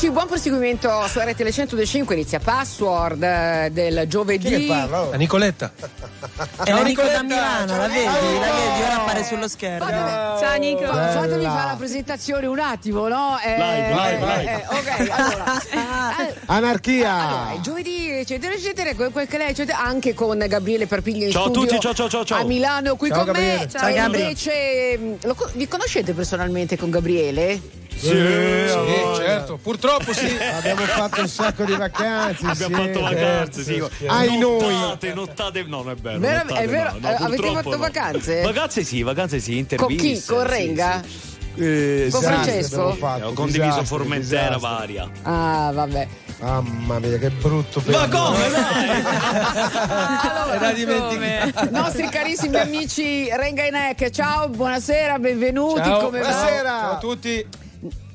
amici, buon proseguimento su RTL 125. Inizia Password eh, del giovedì. Chi che parla? Oh. La Nicoletta. È la Nico da Milano, la vedi? La vedi? Ora appare sullo schermo. Ciao Nico. Fatemi fare la presentazione un attimo, no? Eh, Live, live, eh, ok, allora. eh, Anarchia! Allora, giovedì, eccetera, eccetera, quel, quel che lei, eccetera, anche con Gabriele Perpiglia in Ciao a studio tutti, ciao, ciao, ciao, ciao. A Milano qui Ciao, con me. Gabriele. Ciao, E Gabri. Invece, mh, lo vi conoscete personalmente con Gabriele? Sì, Sì, certo. Purtroppo sì. Abbiamo fatto un sacco di vacanze. Abbiamo sì, fatto vacanze, sì. certo, sì. Ai noi. Nottate, nottate, no, non è vero. Vero- nottate, è vero? no, no, Eh, avete fatto no. vacanze? Vacanze sì, vacanze sì, Con interviste. chi? Con Renga? sì. Eh, Con sì. Francesco? abbiamo fatto, Ho condiviso disastri, Formentera disastri. varia. Ah, vabbè. Mamma mia, che brutto Ma periodo. come? Dai? Allora, Era dimenticato. I nostri carissimi amici Renga e Neck, ciao, buonasera, benvenuti. Ciao. Come va? Buonasera. Ciao a tutti.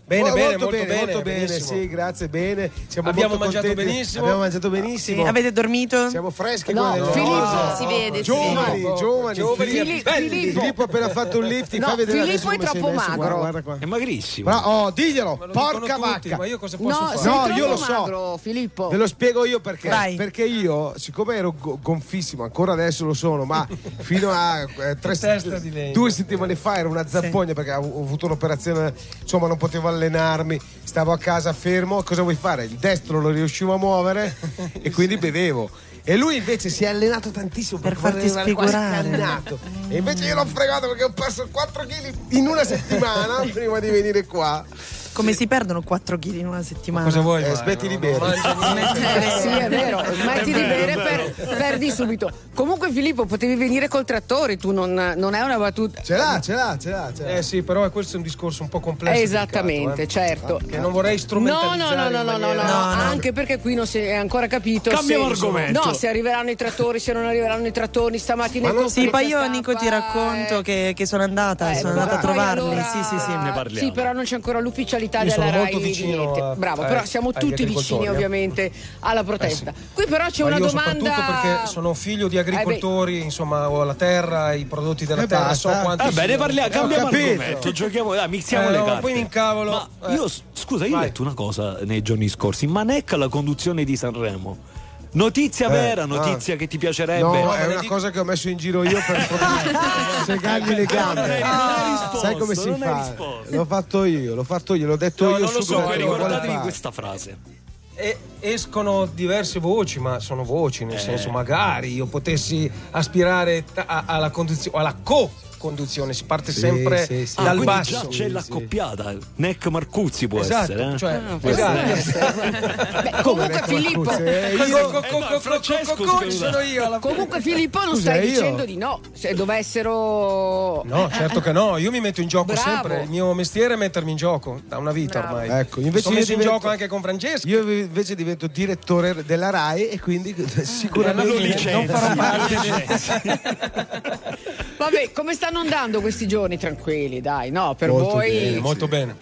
Bene, Oh, bene, molto, molto bene, molto bene, benissimo. sì, grazie, bene. Siamo Abbiamo molto mangiato contenti. benissimo. Abbiamo mangiato benissimo. Avete dormito? Siamo freschi No, le Filippo, si vede, Giovani, vede. giovani, Giovani e Filippo. Filippo. Filippo ha appena fatto un lifting, No, Filippo è troppo messo, magro. Guarda, guarda qua. È magrissimo. Però, oh, diglielo, Ma lo porca tutti, vacca. Ma io cosa posso No, fare? sei No, troppo io lo so. magro, Filippo. Ve lo spiego io perché. Vai. Perché io, siccome ero go- gonfissimo, ancora adesso lo sono, ma fino a eh, tre, due settimane fa ero una zampogna perché ho, ho avuto un'operazione, insomma, non potevo allenarmi, stavo a casa fermo. Cosa vuoi fare? Il destro lo riuscivo a muovere e quindi bevevo. E lui invece si è allenato tantissimo Per per, farti sfigurare. E invece io l'ho fregato perché ho perso 4 kg in una settimana prima di venire qua. Come si perdono 4 kg in una settimana? Cosa vuoi? Eh, fare? smetti di bere. Eh, sì, è vero, smetti di bere per, perdi subito. Comunque, Filippo, potevi venire col trattore, tu non, non è una battuta. Ce l'ha, ce l'ha, ce l'ha. Ce l'ha. Eh sì, però questo è un discorso un po' complesso. Esattamente, eh. certo. Che non vorrei strumentalizzare no, no, no, no, no, no, No, no. anche perché qui non si è ancora capito Cambiamo se, argomento. No, se arriveranno i trattori, se non arriveranno i trattori stamattina. Ma non- Sì, poi io Nico ti stampa, racconto eh. che, che sono andata, Eh, sono ma andata a trovarli. allora- Sì, sì, sì. Ne parliamo. Sì, però non c'è ancora l'ufficialità Io sono della molto RAI niente. a- Bravo, eh, però siamo tutti vicini eh. ovviamente alla protesta. Qui però c'è Ma una io domanda soprattutto perché sono figlio di agricoltori, insomma, ho la terra, i prodotti della E terra, basta. so quanti Va bene, siano. parliamo, cambiamo argomento, giochiamo, dai, mixiamo Eh, le no, carte. poi mi incavolo. Ma Eh. io, scusa, io ho Vai. letto una cosa nei giorni scorsi, ma Neck alla conduzione di Sanremo. Notizia Eh, vera, ah. notizia che ti piacerebbe. No, è una dico- cosa che ho messo in giro io per segargli le gambe. Non hai risposto, Sai come si fa? L'ho fatto io, l'ho fatto io, l'ho detto No, io non lo so, eh, Ricordatevi questa frase. E escono diverse voci, ma sono voci, Eh. nel senso, magari io potessi aspirare a- alla conduzione, alla co-conduzione, si parte Sì, sempre sì, sì. Ah, dal quindi basso. già c'è l'accoppiata. Neck Marcuzzi può Esatto, essere. eh? cioè, Ah, può magari. Beh, comunque Filippo, sono io comunque Filippo non stai dicendo di no. Se dovessero No, certo che no, io mi metto in gioco sempre. Il mio mestiere è mettermi in gioco da una vita ormai. Ecco, invece io messo in gioco anche con Francesco. Io invece divento direttore della RAI e quindi sicuramente Lo non farò lo parte. Vabbè, come stanno andando questi giorni? Tranquilli, dai, no, per Molto voi bene, molto bene.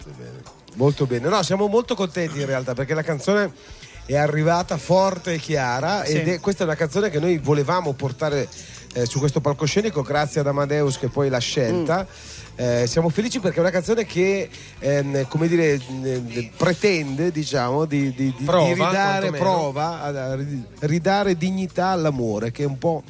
molto bene. No, siamo molto contenti in realtà perché la canzone è arrivata forte e chiara ed è, questa è una canzone che noi volevamo portare eh, su questo palcoscenico grazie ad Amadeus che poi l'ha scelta. Eh, siamo felici perché è una canzone che ehm, come dire eh, pretende diciamo di, di- di- di Prova, ridare quantomeno. prova a, a ri- ridare dignità all'amore che è un po'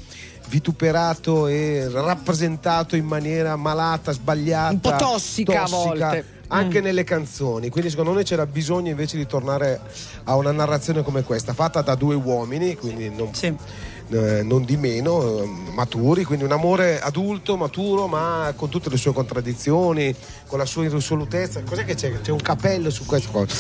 vituperato e rappresentato in maniera malata, sbagliata, Un po' tossica a volte. anche nelle canzoni. Quindi secondo noi c'era bisogno invece di tornare a una narrazione come questa, fatta da due uomini, quindi non, Sì. Eh, non di meno, eh, maturi, quindi un amore adulto, maturo, ma con tutte le sue contraddizioni, con la sua irrisolutezza. Cos'è che c'è? C'è un capello su questa cosa.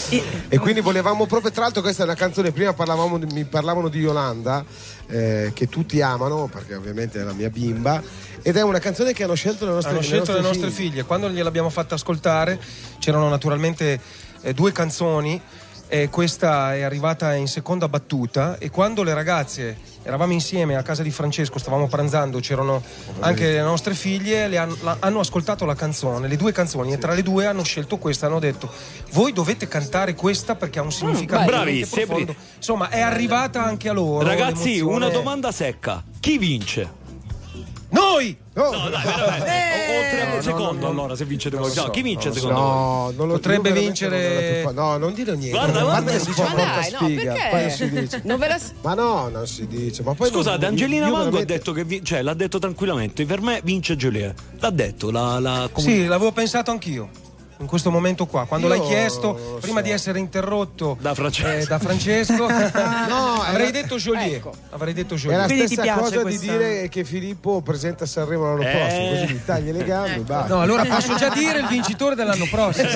E quindi volevamo proprio, tra l'altro questa è una canzone, prima parlavamo mi parlavano di Yolanda, eh, che tutti amano, perché ovviamente è la mia bimba, ed è una canzone che hanno scelto le nostre, Hanno scelto le nostre figlie. Quando gliel'abbiamo fatta ascoltare c'erano naturalmente eh, due canzoni. E questa è arrivata in seconda battuta e quando le ragazze eravamo insieme a casa di Francesco, stavamo pranzando, c'erano anche le nostre figlie, le han- la- hanno ascoltato la canzone, le due canzoni e tra le due hanno scelto questa, hanno detto voi dovete cantare questa perché ha un significato beh. veramente Bravissimi. profondo. Insomma è arrivata anche a loro. Ragazzi, l'emozione. una domanda secca. Chi vince? Noi! Oh, No, dai, veramente. O- a me, no, secondo allora se vince Gaulle? No, chi vince secondo voi? No, non lo Potrebbe vincere- non No, non dire niente. Guarda, Ma guarda, te si Ma porta dai, no, sfiga. perché? Poi non si dice. Non ve la... Ma no, non si dice. Ma poi Scusate, non- Angelina Mango ha veramente- detto che vi- cioè, l'ha detto tranquillamente. Per me vince Giulia. L'ha detto. La, la Sì, l'avevo pensato anch'io. In questo momento qua, quando Io l'hai chiesto, prima so. di essere interrotto Da Francesco. eh, da Francesco, avrei era- detto Joliet. Ecco. Avrei detto È Joliet. la Quindi ti stessa cosa questa- di dire che Filippo presenta Sanremo l'anno Eh. prossimo, così gli tagli le gambe e basta. No, allora posso già dire il vincitore dell'anno prossimo.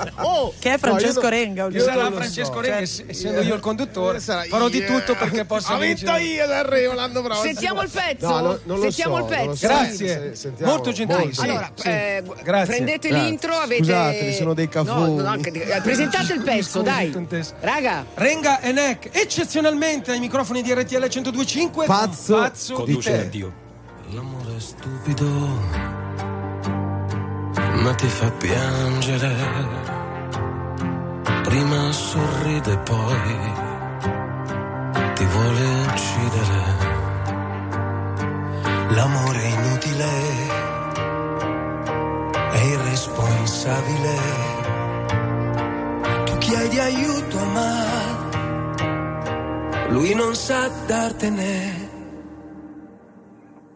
Oh, Che è Francesco No, Renga. Che sarà Francesco so. Renga, Cioè, ess- essendo io il conduttore, Sarà farò di tutto perché possa Ho vinto vincere. io Sanremo l'anno prossimo. Sentiamo il pezzo? No, lo Sentiamo so, il pezzo. so. Grazie, sentiamo. molto gentilissimo. Allora, Sì. eh, Grazie. prendete Grazie. l'intro, avete. Scusate, sono dei cafoni. No, eh, presentate il pezzo, dai. Raga, Renga e Neck, eccezionalmente ai microfoni di RTL 1025. Pazzo pazzo di Conduce da te. Dio. L'amore è stupido, ma ti fa piangere. Prima sorride, poi ti vuole uccidere. L'amore inutile, è irresponsabile. Tu chiedi aiuto, ma lui non sa dartene.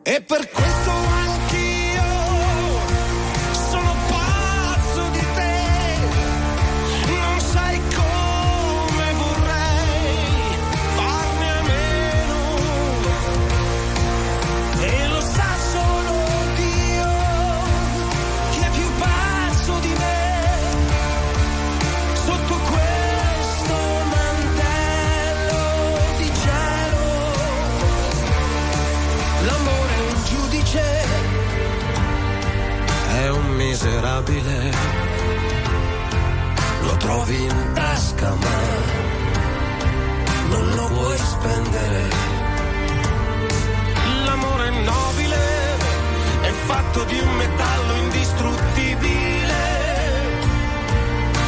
E per questo miserabile. Lo trovi in tasca ma non lo puoi spendere. L'amore nobile, è fatto di un metallo indistruttibile,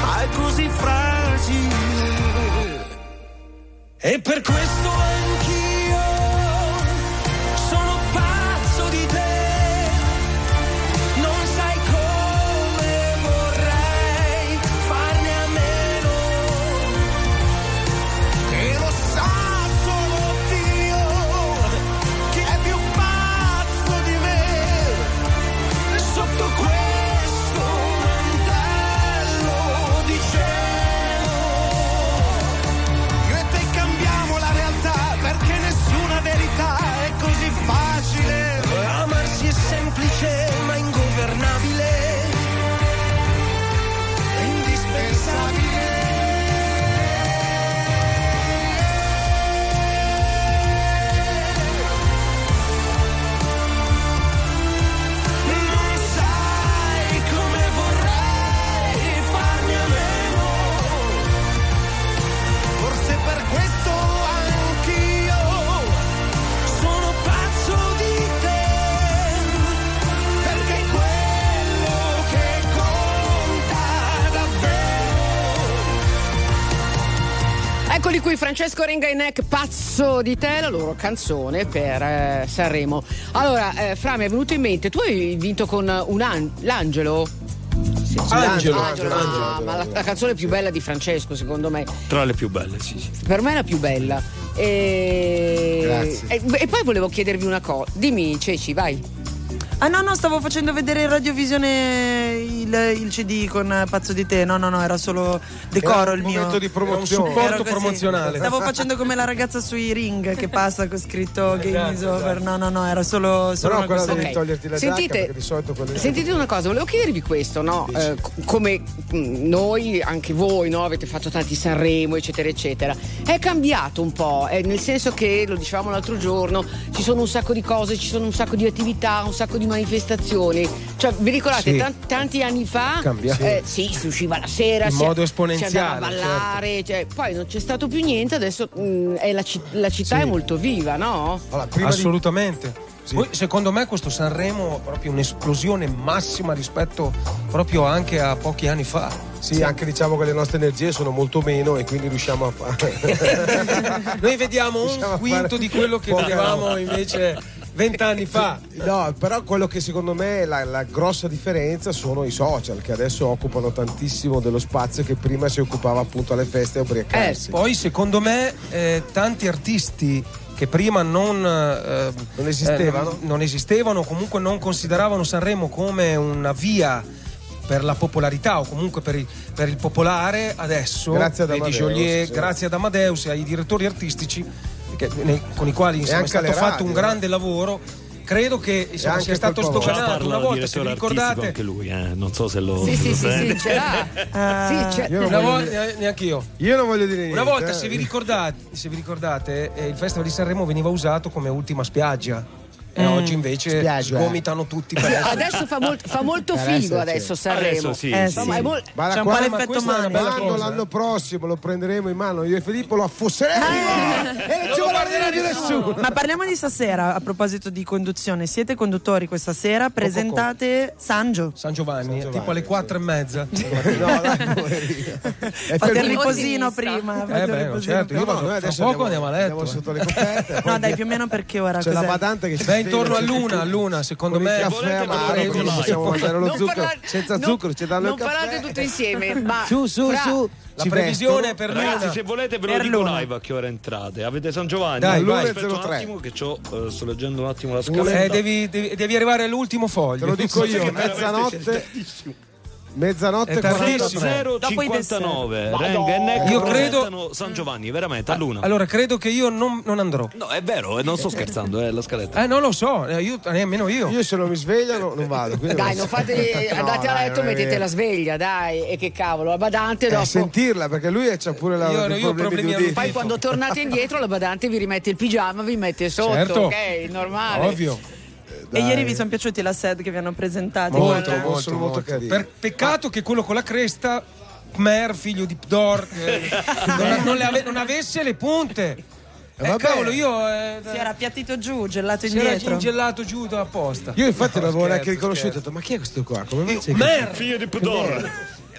ma è così fragile. E per questo anch'io Francesco Renga e Neck, pazzo di te, la loro canzone per eh, Sanremo. Allora, eh, Fra, mi è venuto in mente, tu hai vinto con un an- l'Angelo? Sì, sì, Angelo, Angelo, Angelo, ah, Angelo, ma la, la canzone più bella di Francesco, secondo me. Tra le più belle, sì, sì. Per me è la più bella. E... Grazie. E, e poi volevo chiedervi una cosa. Dimmi, Ceci, vai. Ah no, no, stavo facendo vedere in radiovisione il, il CD con Pazzo di te. No, no, no, era solo decoro Era il un mio. momento di promozione. supporto Ero così. promozionale. Stavo facendo come la ragazza sui ring che passa con scritto Game is over. No, no, no, era solo, solo Però quella devi Ok. toglierti la Sentite- giacca perché di solito quelle Sentite una cosa, volevo chiedervi questo, no? Eh, co- come mh, noi, anche voi, no? Avete fatto tanti Sanremo, eccetera, eccetera. È cambiato un po', eh, nel senso che, lo dicevamo l'altro giorno, ci sono un sacco di cose, ci sono un sacco di attività, un sacco di manifestazioni. Cioè, vi ricordate, Sì. tan- tanti anni fa Cambiato. eh, sì, si usciva la sera, In si, modo si esponenziale, andava a ballare, cioè, poi non c'è stato più niente, adesso mh, è la, ci- la città Sì. è molto viva, no? Allora, prima di- Assolutamente. Sì. Poi, secondo me questo Sanremo è proprio un'esplosione massima rispetto proprio anche a pochi anni fa. Sì, anche diciamo che le nostre energie sono molto meno e quindi riusciamo a fare. Noi vediamo Riusciamo un quinto fare di quello che poca vedevamo roba. invece vent'anni fa. No, però quello che secondo me è la, la grossa differenza sono i social che adesso occupano tantissimo dello spazio che prima si occupava appunto alle feste a ubriacarsi. Poi secondo me eh, tanti artisti che prima non, eh, Non esistevano? eh, non esistevano, comunque non consideravano Sanremo come una via per la popolarità o comunque per il, per il popolare, adesso Grazie ad Amadeus, Joliet, sì. grazie ad Amadeus e ai direttori artistici che- ne- con i quali insomma, è stato fatto radio, un eh. grande lavoro. Credo che insomma, sia stato parla una volta, se vi ricordate. anche lui, eh. non so se lo Sì, sì, lo sì, sì, ce l'ha. Sì, c'è- Io non Una dire- eh, neanche io. Io non voglio dire niente. Una volta, eh. se vi ricordate, se vi ricordate eh, il Festival di Sanremo veniva usato come ultima spiaggia. E oggi invece Spiaggia. sgomitano tutti per essere- Adesso fa, molt- fa molto Per figo adesso Sanremo. Adesso sì, Eh, sì. è mol- Ma C'è un po' qua- bella quando cosa, l'anno eh. prossimo lo prenderemo in mano io e Filippo lo affosseremo Ah. e non ci guarderà dire nessuno. Ma parliamo di stasera, a proposito di conduzione. Siete conduttori questa sera, presentate Sangio. San Giovanni, Giovanni, tipo alle quattro e mezza. No, dai. È Fate il per- riposino prima. Eh beh, no, certo, io No, no, vado, noi fra adesso poco andiamo a letto. andiamo eh. sotto le copperte. No, dai, più o meno perché ora C'è la badante che ci intorno all'una, all'una, secondo me. caffè amaro, live. possiamo mangiare lo Non zucchero senza non- zucchero, ci danno Non il caffè. parlate tutto insieme, ma Su, su, su. La Ci previsione per Ragazzi, l'una. se volete ve lo Per dico l'una. live a che ora entrate. Avete San Giovanni? Dai, vai. e Aspetta un 03. attimo che c'ho, eh, sto leggendo un attimo la Eh, scaletta. devi, devi- devi arrivare all'ultimo foglio. Te lo dico io, mezzanotte, mezzanotte È 43. tardissimo. Dopo i 059 dessert. Renga e Neck Io credo- San Giovanni, veramente, a luna. Allora, credo che io non, non andrò. No, è vero, eh, non sto scherzando, è la scaletta. Eh, non lo so, eh, io, nemmeno io. Io se non mi svegliano non vado. Dai, non fate, No, andate a letto, mettete la sveglia, dai, e che cavolo, la badante Eh, dopo. sentirla perché lui c'ha pure la, Io- io ho problemi problemi. Poi quando tornate indietro la badante vi rimette il pigiama, vi mette sotto, Certo. ok? Normale. Ovvio. E ieri vi sono piaciuti la set che vi hanno presentato? Molto, molto, sono molto molto. carini. Per- peccato che quello con la cresta, Khmer, figlio di Pdor, eh, non, non le ave- non avesse le punte. Eh, vabbè. cavolo, io. Eh, Si era appiattito giù, gelato si era indietro. ingellato giù apposta. Io infatti No, l'avevo scherzo, neanche riconosciuto, ho detto ma chi è questo qua? Come mai c'è Khmer! Figlio di Pudor.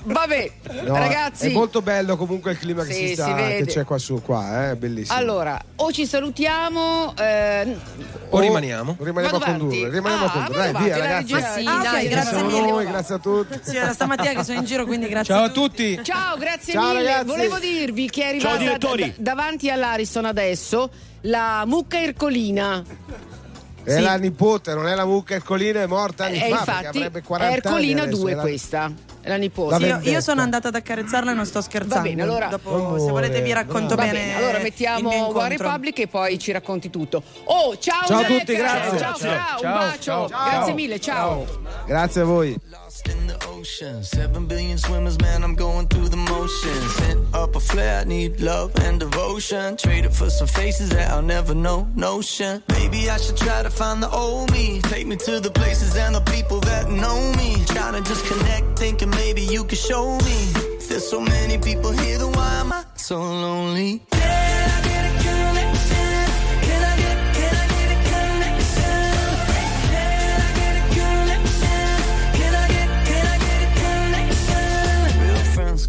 Vabbè, No, ragazzi. È molto bello comunque il clima che, Sì, si sta, che c'è qua su, qua, eh, bellissimo. Allora, o ci salutiamo. eh, O rimaniamo. Rimaniamo Vado a condurre, avanti. rimaniamo Ah, a condurre. Dai, via avanti, la ragazzi. Ah, ok, Ci grazie siamo mille. noi, grazie a tutti. Sì, era stamattina che sono in giro, quindi grazie. Ciao a tutti. Ciao, grazie Ciao, mille. ragazzi. Volevo dirvi che è arrivata Ciao, da- davanti all'Ariston adesso la mucca ercolina. È Sì. la nipote, non è la mucca Ercolina, è morta anni E fa perché infatti avrebbe è 40 Ercolina anni adesso, 2 è la- questa, è la nipote. Io, io sono andata ad accarezzarla e non sto scherzando. Va bene, allora- Dopo, Amore, se volete, vi racconto Va bene. bene, allora mettiamo One. Republic e poi ci racconti tutto. Oh, ciao, Ciao a tutti, grazie. Ciao, un Ciao, bacio. ciao, Grazie ciao. mille, ciao. Grazie a voi. Lost in the ocean, seven billion swimmers, man. I'm going through the motions. Sent up a flare, I need love and devotion. Traded for some faces that I'll never know, notion. Maybe I should try to find the old me. Take me to the places and the people that know me. Trying to just connect, thinking maybe you could show me. There's so many people here, then why am I so lonely? Can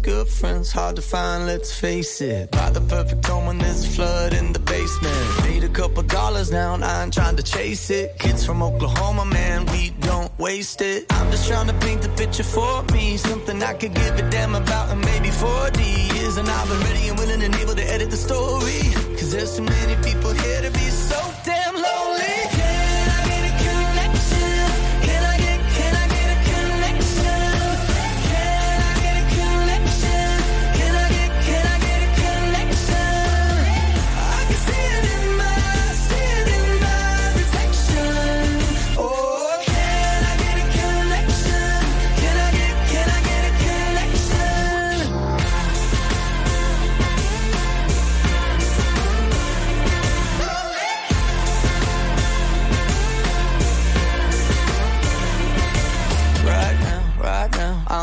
good friends, hard to find, let's face it. Buy the perfect home when there's a flood in the basement. Made a couple dollars now, and I ain't trying to chase it. Kids from Oklahoma, man, we don't waste it. I'm just trying to paint the picture for me. Something I could give a damn about in maybe 40 years. And I've been ready and willing and able to edit the story. Cause there's too many people here to be so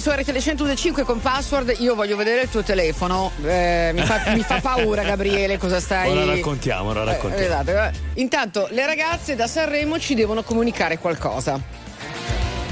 su RTL 125 con password. Io voglio vedere il tuo telefono. Eh, mi, fa, mi, fa, paura, Gabriele, cosa stai. Ora raccontiamo, ora raccontiamo. Eh, esatto. Intanto, le ragazze da Sanremo ci devono comunicare qualcosa.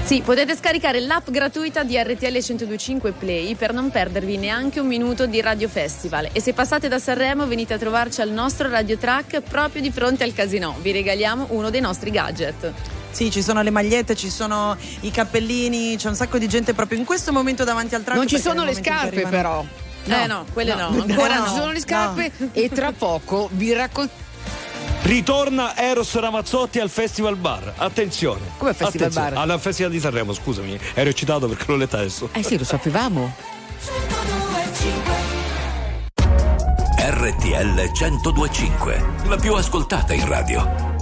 Sì, potete scaricare l'app gratuita di RTL 1025 Play per non perdervi neanche un minuto di Radio Festival. E se passate da Sanremo venite a trovarci al nostro Radio Track proprio di fronte al casino. Vi regaliamo uno dei nostri gadget. Sì, ci sono le magliette, ci sono i cappellini, c'è un sacco di gente proprio in questo momento davanti al traccio. Non ci sono le scarpe però. No, eh no, quelle no, no. ancora no. no. Ci sono le scarpe no. e tra poco vi raccontiamo Ritorna Eros Ramazzotti al Festival Bar. Attenzione. Come Festival Attenzione. Bar? Al Festival di Sanremo, scusami. Ero eccitato perché l'ho letta adesso. Eh sì, lo sapevamo. RTL 1025, la più ascoltata in radio.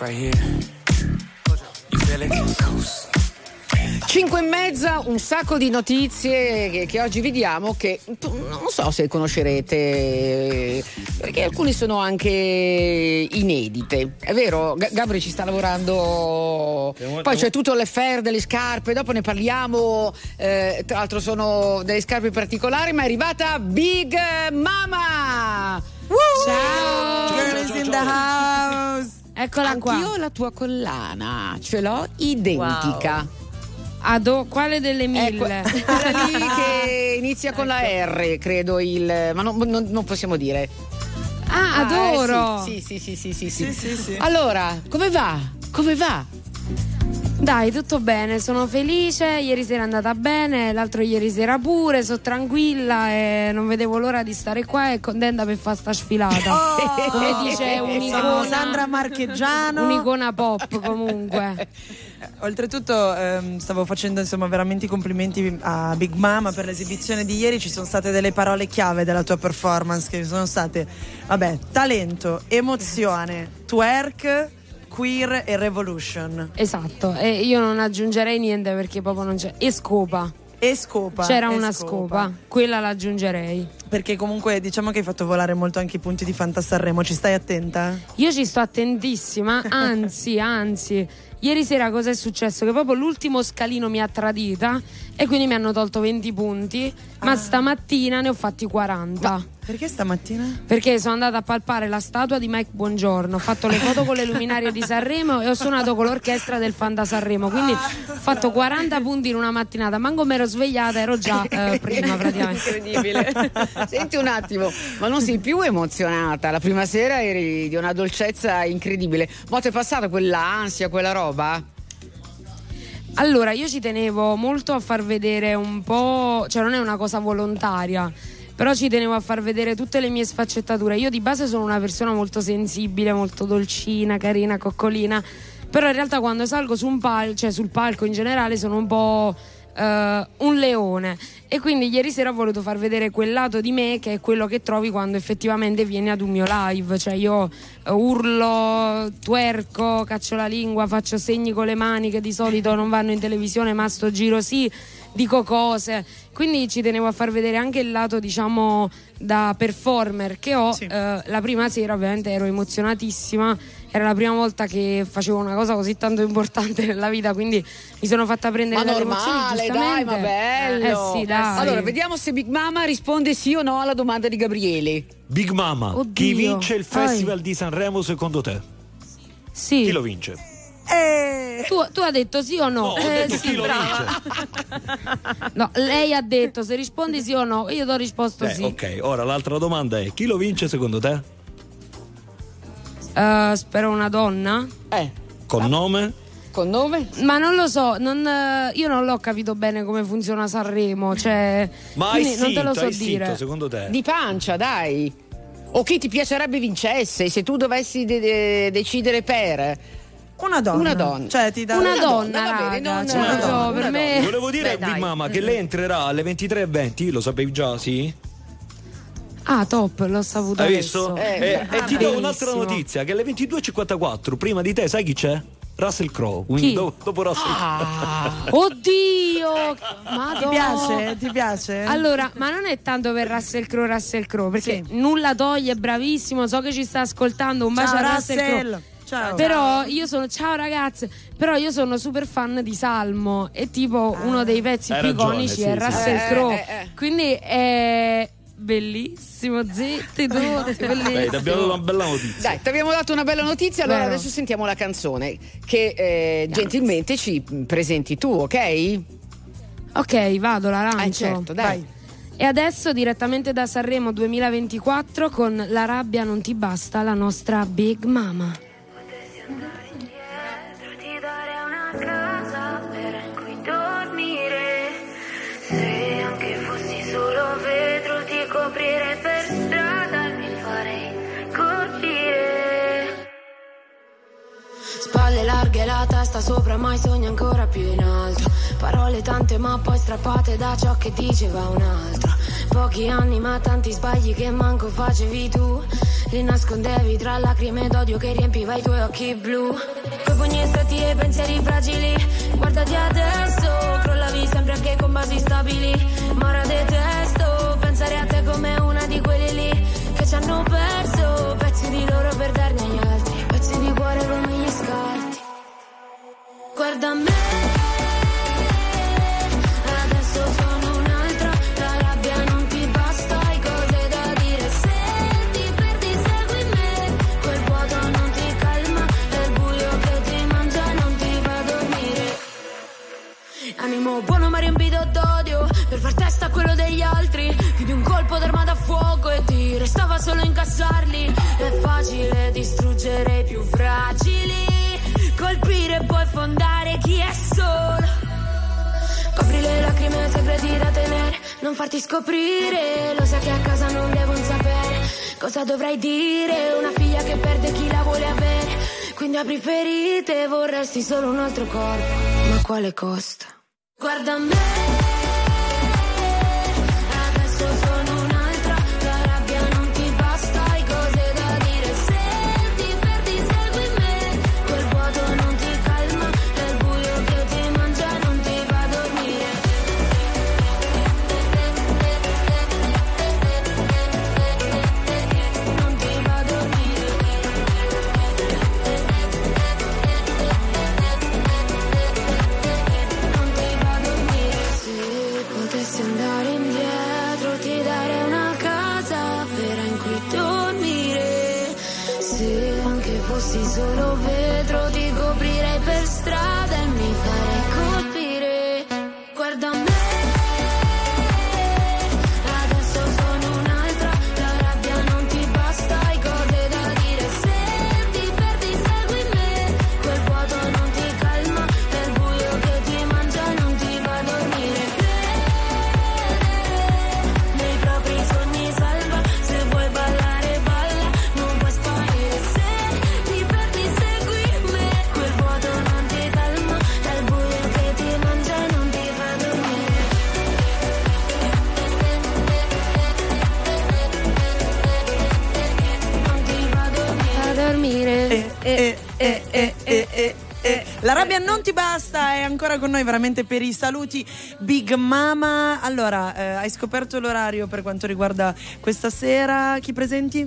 Right here. You feel it? Coast. 5 e mezza, un sacco di notizie che, che, oggi vi diamo che non so se conoscerete, perché alcune sono anche inedite. È vero, Gabri ci sta lavorando, poi c'è tutto l'affair delle scarpe, dopo ne parliamo, eh, tra l'altro sono delle scarpe particolari, ma è arrivata Big Mama! Woo! Ciao! Girl in the house! Eccola Anch'io qua. Io la tua collana, ce l'ho identica. Wow. Ado, quale delle mille? Ecco, quella lì che inizia con ecco. la R, credo il. Ma non, non, non possiamo dire. Ah, adoro. Eh, sì, sì, sì, sì, sì, Sì, sì, sì. Allora, come va? Come va? Dai, tutto bene, sono felice. Ieri sera è andata bene, l'altro ieri sera pure. Sono tranquilla e non vedevo l'ora di stare qua e contenta per fare sta sfilata. Oh, Come dice un'icona, Sandra Marcheggiano. un'icona pop comunque. Oltretutto ehm, stavo facendo insomma veramente i complimenti a Big Mama per l'esibizione di ieri, ci sono state delle parole chiave della tua performance che sono state, vabbè, talento, emozione, twerk, queer e revolution. Esatto, e io non aggiungerei niente perché proprio non c'è. E scopa. E scopa. C'era e una scopa, quella l'aggiungerei. Perché comunque diciamo che hai fatto volare molto anche i punti di Fanta Sanremo, ci stai attenta? Io ci sto attentissima, anzi, anzi. Ieri sera cosa è successo? Che proprio l'ultimo scalino mi ha tradita e quindi mi hanno tolto 20 punti, ma stamattina ne ho fatti 40. Perché stamattina? Perché sono andata a palpare la statua di Mike Buongiorno, ho fatto le foto con le luminarie di Sanremo e ho suonato con l'orchestra del Fanta Sanremo, quindi ho fatto 40 punti in una mattinata, manco mi ero svegliata, ero già eh, prima praticamente. Incredibile. Senti un attimo, ma non sei più emozionata? La prima sera eri di una dolcezza incredibile. Ma ti è passata quell'ansia, quella roba? Allora, io ci tenevo molto a far vedere un po', cioè non è una cosa volontaria, però ci tenevo a far vedere tutte le mie sfaccettature. Io di base sono una persona molto sensibile, molto dolcina, carina, coccolina, però in realtà quando salgo su palco, cioè sul palco in generale sono un po' eh, un leone. E quindi ieri sera ho voluto far vedere quel lato di me che è quello che trovi quando effettivamente vieni ad un mio live, cioè io eh, urlo, twerco, caccio la lingua, faccio segni con le mani che di solito non vanno in televisione, ma sto giro sì, dico cose. Quindi ci tenevo a far vedere anche il lato, diciamo, da performer che ho. Sì. Eh, la prima sera ovviamente ero emozionatissima, era la prima volta che facevo una cosa così tanto importante nella vita, quindi mi sono fatta prendere Ma dalle emozioni, normale, dai, ma bello. Eh sì, dai. Allora, vediamo se Big Mama risponde sì o no alla domanda di Gabriele. Big Mama, Oddio. chi vince il. Festival di Sanremo secondo te? Sì. Chi lo vince? Eh, Tu, tu hai detto sì o no? No, Eh, sì, chi lo brava. vince. No, lei ha detto se rispondi sì o no, io ti ho risposto Eh, sì. ok, ora l'altra domanda è chi lo vince secondo te? Eh, spero una donna. Eh, Con nome? con nome? Ma non lo so, non, io non l'ho capito bene come funziona Sanremo, cioè Ma hai quindi non te lo so dire. secondo te? Di pancia, dai. O chi ti piacerebbe vincesse se tu dovessi de- de- decidere per. Una donna. Una donna. Cioè ti dà Una Una donna, donna, va bene, non- cioè, una donna, per una me Volevo dire Beh, a Big. Mama che lei entrerà alle 23.20, lo sapevi già, sì? Ah, top, l'ho saputo Hai visto? Eh, e e ti do un'altra notizia, che alle 22.54, prima di te, sai chi c'è? Russell Crowe. Quindi do- dopo Russell Ah, Oddio! Madonna. Ti piace? Ti piace? Allora, ma non è tanto per Russell Crowe, Russell Crowe, perché Sì. nulla toglie, è bravissimo, so che ci sta ascoltando, un bacio Ciao a Russell Crowe. Ciao. Però io sono, ciao ragazze, però io sono super fan di Salmo e tipo uno dei pezzi Hai più ragione, iconici sì, è sì, Russell sì. Crowe. Eh, eh, eh. Quindi è bellissimo, zitti tutti, bellissimo. Dai, ti abbiamo dato una bella notizia. Dai, ti abbiamo dato una bella notizia, allora Vero. adesso sentiamo la canzone che eh, gentilmente ci presenti tu, ok? Ok, vado, la lancio. Eh, certo, dai. Vai. E adesso direttamente da Sanremo 2024 con La rabbia non ti basta, la nostra Big Mama. Larghe, la testa sopra, mai sogno ancora più in alto. Parole tante ma poi strappate da ciò che diceva un altro. Pochi anni ma tanti sbagli che manco facevi tu. Li nascondevi tra lacrime d'odio che riempiva i tuoi occhi blu. Coi pugni stretti e pensieri fragili. Guardati adesso, crollavi sempre anche con basi stabili. Ma ora detesto pensare a te come una di quelli lì che ci hanno perso pezzi di loro per darne agli altri. Pezzi di cuore come gli scarti. Guarda me, appoggiarli. È facile distruggere i più fragili, colpire e poi fondare chi è solo. Copri le lacrime e segreti da tenere, non farti scoprire, lo sai che a casa non devono sapere cosa dovrai dire, una figlia che perde chi la vuole avere, quindi apri ferite, vorresti solo un altro corpo, ma quale costa? Guarda me. Ancora con noi veramente per i saluti Big Mama. Allora, eh, hai scoperto l'orario per quanto riguarda questa sera? Chi presenti?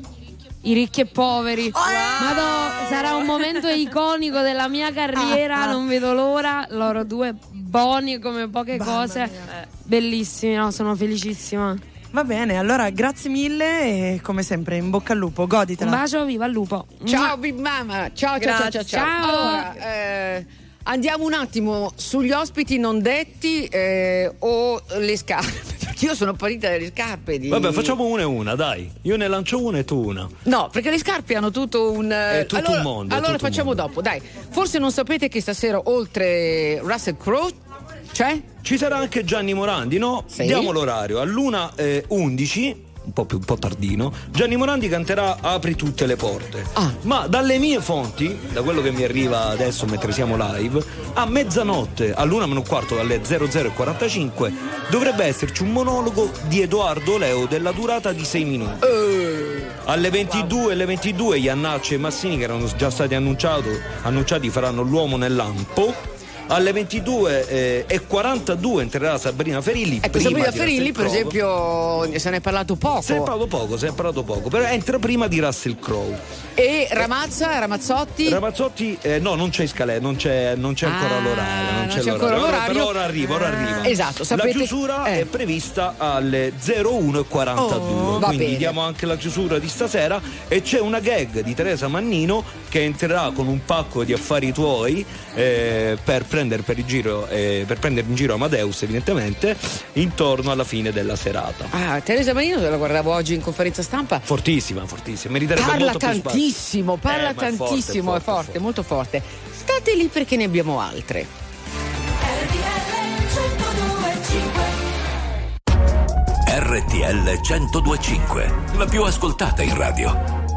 I ricchi e poveri. Madò, sarà un momento iconico della mia carriera, Ah, ah. non vedo l'ora. Loro due buoni come poche Mamma cose. mia. Bellissimi, no, sono felicissima. Va bene, allora grazie mille e come sempre in bocca al lupo, Un goditela. bacio, viva il lupo. Ciao Big Mama, ciao ciao ciao ciao. ciao. Ciao. Allora, eh, andiamo un attimo sugli ospiti non detti eh, o le scarpe, perché io sono partita dalle scarpe di... Vabbè, facciamo una e una, dai. Io ne lancio una e tu una. No, perché le scarpe hanno tutto un. eh, È tutto allora, un mondo, Allora facciamo mondo. dopo, dai. Forse non sapete che stasera, oltre Russell Crowe, c'è? Ci sarà anche Gianni Morandi, no? Sì. Diamo l'orario. All'una eh, 11, un po' più un po' tardino, Gianni Morandi canterà Apri tutte le porte. Ah. Ma dalle mie fonti, da quello che mi arriva adesso mentre siamo live, a mezzanotte, all'una meno quarto, alle 00.45, dovrebbe esserci un monologo di Edoardo Leo della durata di 6 minuti. Alle 22, alle 22 Iannacci e Massini che erano già stati annunciati faranno l'uomo nel lampo. Alle 22 eh, e 42 entrerà Sabrina Ferilli. Ecco, prima Sabrina Ferilli, per Crowe. esempio, se ne è parlato poco. Se ne è parlato poco, se ne è parlato poco, però entra prima di Russell Crowe. E Ramazza, Ramazzotti. Ramazzotti, eh, no, non c'è scalè, non c'è, non c'è ancora Ah, l'orario. Non non c'è, c'è ancora l'orario. Ora- l'orario. Però ora arriva, ora Ah, arriva. esatto, sapete- La chiusura eh. è prevista alle 01.42. Oh, quindi bene. diamo anche la chiusura di stasera. E c'è una gag di Teresa Mannino che entrerà con un pacco di affari tuoi eh, per, prendere per, il giro, eh, per prendere in giro Amadeus, evidentemente, intorno alla fine della serata. Ah, Teresa Marino, la guardavo oggi in conferenza stampa. Fortissima, fortissima. Meriterebbe Parla molto più spazio. tantissimo, parla Eh, ma è forte, tantissimo, è forte, molto forte. State lì perché ne abbiamo altre. RTL 1025, la più ascoltata in radio.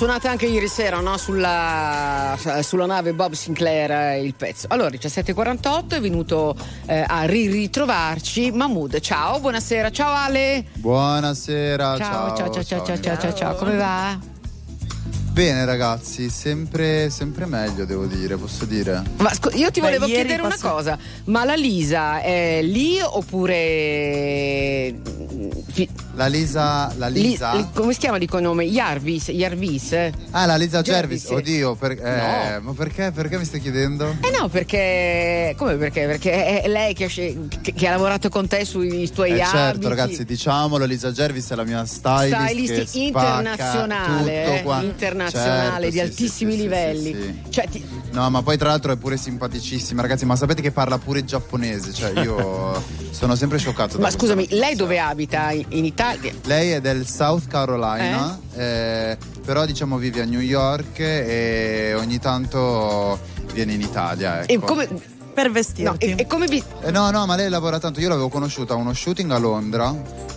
Eh suonata anche ieri sera, no? Sulla, sulla nave Bob Sinclair eh, il pezzo. Allora, 17.48 è venuto eh, a ri- ritrovarci Mahmood. Ciao, buonasera. Ciao Ale. Buonasera, Ciao, ciao, ciao, ciao, ciao, ciao, ciao, ciao. Come va? Bene ragazzi, sempre, sempre meglio devo dire, posso dire. Ma scu- io ti Beh, volevo chiedere una passo- cosa, ma la Lisa è lì oppure... La Lisa, la Li- Lisa. li- come si chiama di cognome? Jarvis? Jarvis? Eh Ah, la Lisa Jervis, sì. oddio, per- eh, ma perché? Perché mi stai chiedendo? Eh no, perché... Come perché? Perché è lei che, che- che ha lavorato con te sui tuoi Eh abiti. certo ragazzi, diciamolo, Lisa Jervis è la mia stylist, Stylist internazionale, internazionale, Certo, di sì, altissimi sì, livelli. sì. Cioè, ti- No, ma poi tra l'altro è pure simpaticissima, ragazzi, ma sapete che parla pure giapponese, cioè io sono sempre scioccato ma scusami, lei dove abita? In, in Italia? Lei è del South Carolina, eh, però diciamo vive a New York e ogni tanto viene in Italia. Ecco. E come... Per No, vestirti. e, e come vi... Eh, no, no, ma lei lavora tanto. Io l'avevo conosciuta a uno shooting a Londra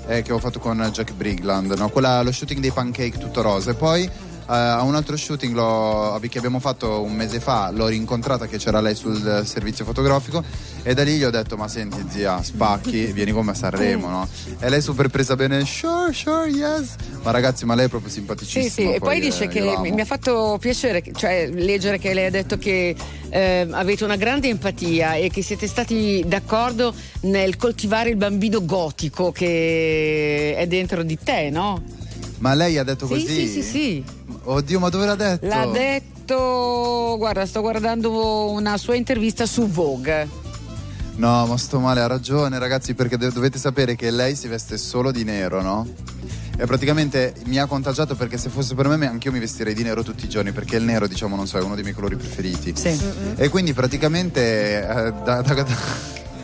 eh, che ho fatto con Jack Brigland, no? Quella- lo shooting dei pancake tutto rosa. E poi eh, a un altro shooting l'ho- che abbiamo fatto un mese fa, l'ho rincontrata che c'era lei sul eh, servizio fotografico e da lì gli ho detto ma senti zia, spacchi, vieni con me a Sanremo, no? E lei super presa bene, sure, sure, yes. Ma ragazzi, ma lei è proprio simpaticissima. Sì, sì, e poi dice eh, che mi mi ha fatto piacere cioè, leggere che lei ha detto che eh, avete una grande empatia e che siete stati d'accordo nel coltivare il bambino gotico che è dentro di te, no? Ma lei ha detto Sì, così? sì, sì, sì. Oddio, ma dove l'ha detto? L'ha detto, guarda, sto guardando una sua intervista su Vogue. No, ma sto male, ha ragione ragazzi perché dovete sapere che lei si veste solo di nero, no? E praticamente mi ha contagiato perché se fosse per me anch'io mi vestirei di nero tutti i giorni perché il nero diciamo non so è uno dei miei colori preferiti. Sì. E quindi praticamente eh, da, da, da,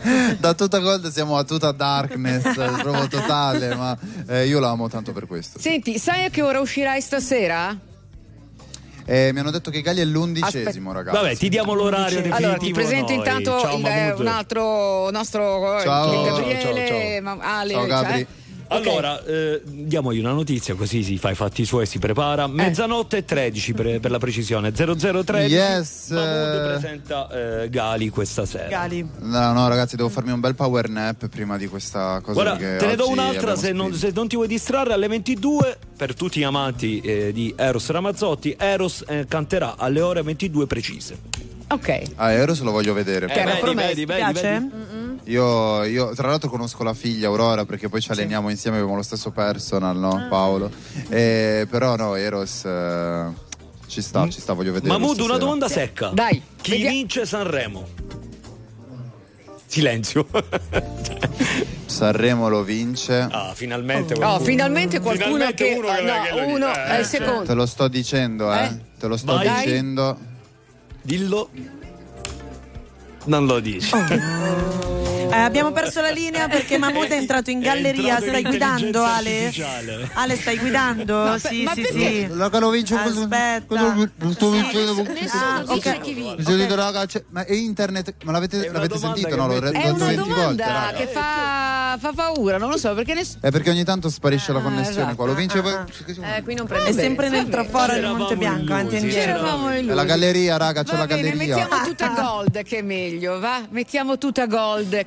da tutta gold siamo a tutta darkness, proprio totale, ma eh, io la amo tanto per questo. Senti, sai a che ora uscirai stasera? E mi hanno detto che Gali è l'undicesimo, ragazzi. Vabbè, ti diamo l'orario definitivo. Allora, ti presento noi. intanto Ciao, il- un altro nostro eh, Ciao. Gabriele, Ciao, ciao, ma- Ale, Ciao, Gabri. cioè-. Allora, eh, diamogli una notizia così si fa i fatti suoi e si Eh. prepara. Mezzanotte e 13 per, per la precisione. 0013. Yes. Mahmood presenta eh, Gali questa sera. Gali. No, no, ragazzi, devo farmi un bel power nap prima di questa cosa. Guarda, te ne do un'altra se non, se non ti vuoi distrarre alle 22 per tutti gli amanti eh, di Eros Ramazzotti. Eros eh, canterà alle ore 22 precise. Ok. Ah, Eros lo voglio vedere. Era vedi, vedi, Ti vedi, piace? vedi? Io, io, tra l'altro, conosco la figlia Aurora perché poi ci alleniamo insieme, abbiamo lo stesso personal, Ah. no? Paolo. E, però, no, Eros eh, ci sta, ci sta, voglio vedere. Mahmood, una domanda secca. Dai, Chi vediamo- vince Sanremo? Silenzio. Sanremo lo vince. ah, finalmente Oh, qualcuno. finalmente qualcuno Finalmente che, uno ah, che- no, che uno Eh, è il secondo. Te lo sto dicendo, eh. Eh? Te lo sto Vai. dicendo. Dillo. Non lo dici. Eh, abbiamo perso la linea perché Mahmood è entrato in galleria. entrato in Stai guidando, Ale? artificiale. Ale, stai guidando? No, sì, ma sì, perché? sì. Raga, lo vince Aspetta. Ah, ok. chi vince. Mi sono detto, raga, c'è- ma è internet? Ma l'avete, È l'avete sentito? che No, l'ho È detto una 20 volte, che fa, fa paura, non lo so, perché nessuno... È perché ogni tanto sparisce la connessione qua. Lo vince poi. Eh, qui non È prende sempre Bene, nel traforo di C'eravamo Monte Bianco, illusi, avanti e È la galleria, raga, c'è la galleria. mettiamo tutta gold che è meglio, va? Mettiamo tutta gold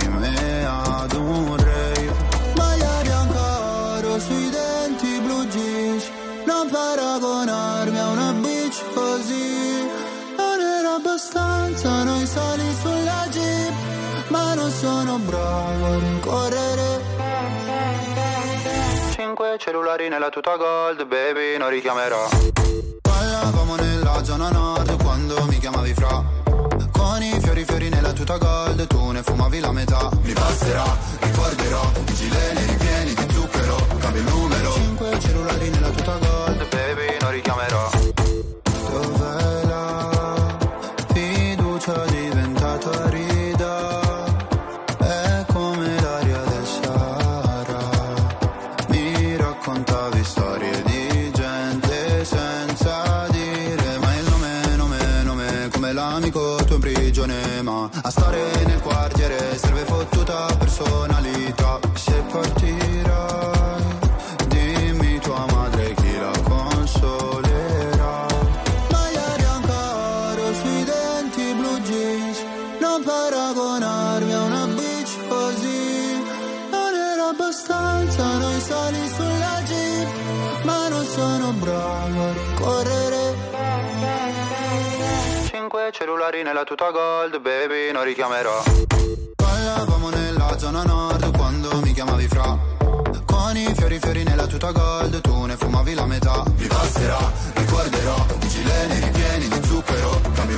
Non paragonarmi a una bitch così. Non era abbastanza noi sali sulla jeep Ma non sono bravo a rincorrere. Cinque cellulari nella tuta gold Baby non richiamerò. Parlavamo nella zona nord Quando mi chiamavi fra. Con i fiori fiori nella tuta gold Tu ne fumavi la metà. Mi basterà, ricorderò I gileni ripieni di zucchero Cambio il numero cellulari nella tuta gold Baby non richiamerò Cellulari nella tuta gold, baby, non richiamerò. Ballavamo nella zona nord quando mi chiamavi fra. Con i fiori fiori nella tuta gold, tu ne fumavi la metà. Mi passerà, ricorderò, i gileni ripieni di zucchero, cambio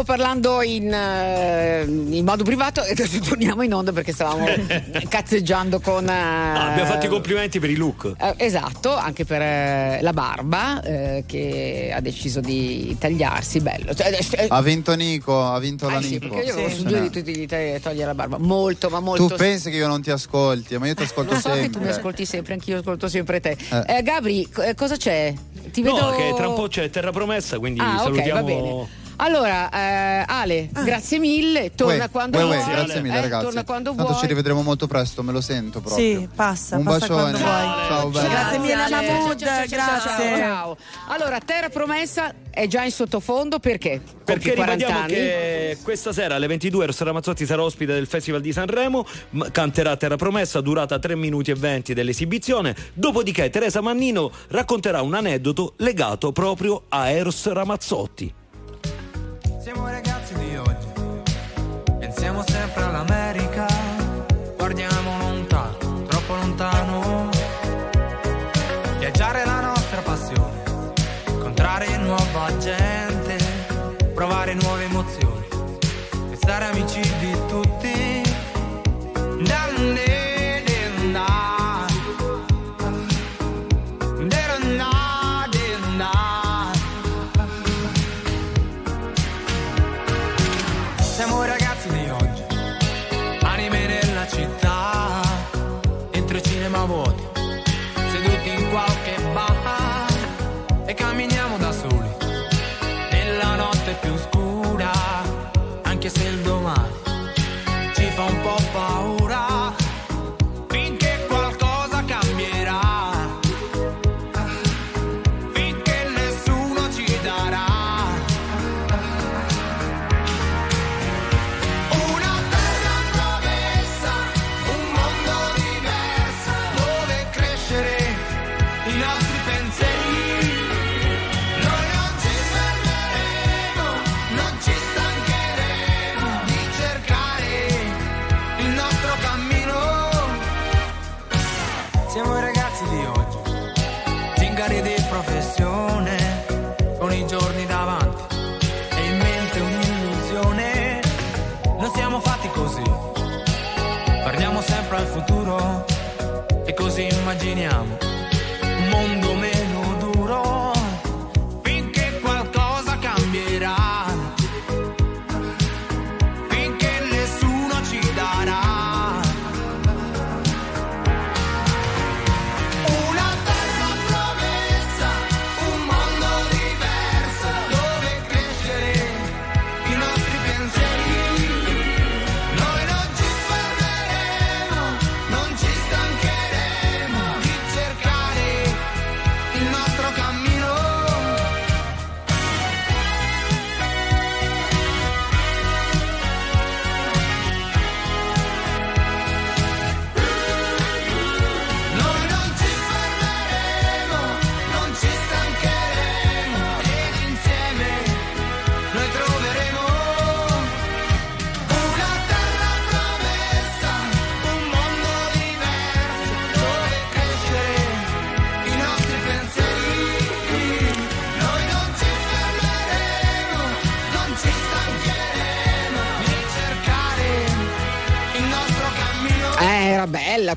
stavamo parlando in, eh, in modo privato e adesso torniamo in onda perché stavamo cazzeggiando con. eh, Ah, abbiamo fatto i complimenti per i look. eh, esatto, anche per eh, la barba eh, che ha deciso di tagliarsi. Bello. Cioè, eh, Ha vinto Nico, ha vinto la ah, sì, Nico. perché io avevo Sì. suggerito di te- togliere la barba. Molto, ma molto. Tu pensi che io non ti ascolti, ma io ti ascolto so che tu sempre. mi ascolti sempre, anch'io ascolto sempre te. Eh. Eh, Gabri, co- eh, cosa c'è? Ti No, vedo. che tra un po' c'è Terra Promessa, quindi Ah, salutiamo. va bene. Allora, eh, Ale, grazie mille. Torna Uè, quando uè, vuoi. uè, grazie mille Eh, ragazzi. Torna quando Tanto vuoi. ci rivedremo molto presto, me lo sento proprio. Sì, passa, Un passa bacione. vuoi. Ciao, bello. Grazie mille Ciao, ciao, Mahmood, ciao, ciao, ciao, grazie. ciao. Allora, Terra Promessa è già in sottofondo perché? Perché Compi 40 ripetiamo anni. che questa sera alle 22 Rossa Ramazzotti sarà ospite del Festival di Sanremo, canterà Terra Promessa, durata 3 minuti e 20 dell'esibizione, dopodiché Teresa Mannino racconterà un aneddoto legato proprio a Eros Ramazzotti. Siamo ragazzi di oggi, pensiamo sempre all'America, guardiamo lontano, troppo lontano. Viaggiare è la nostra passione, incontrare nuova gente, provare nuove così, guardiamo sempre al futuro e così immaginiamo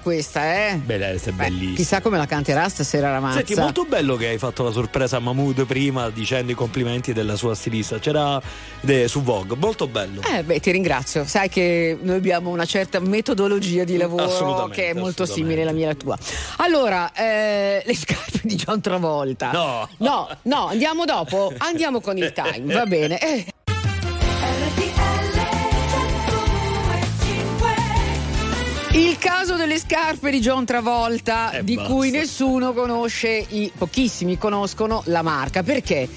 questa, eh. Beh, è bellissima. Chissà come la canterà stasera la mazza. Senti, molto bello che hai fatto la sorpresa a Mahmood prima dicendo i complimenti della sua stilista. C'era de- su Vogue, molto bello. Eh, beh, ti ringrazio. Sai che noi abbiamo una certa metodologia di lavoro Assolutamente, che è molto simile alla mia e alla tua. Allora, eh, le scarpe di John Travolta. No. No, no, andiamo dopo. Andiamo con il time, va bene. Eh. Il caso delle scarpe di John Travolta, Eh, di basta. cui nessuno conosce, i pochissimi conoscono la marca. Perché?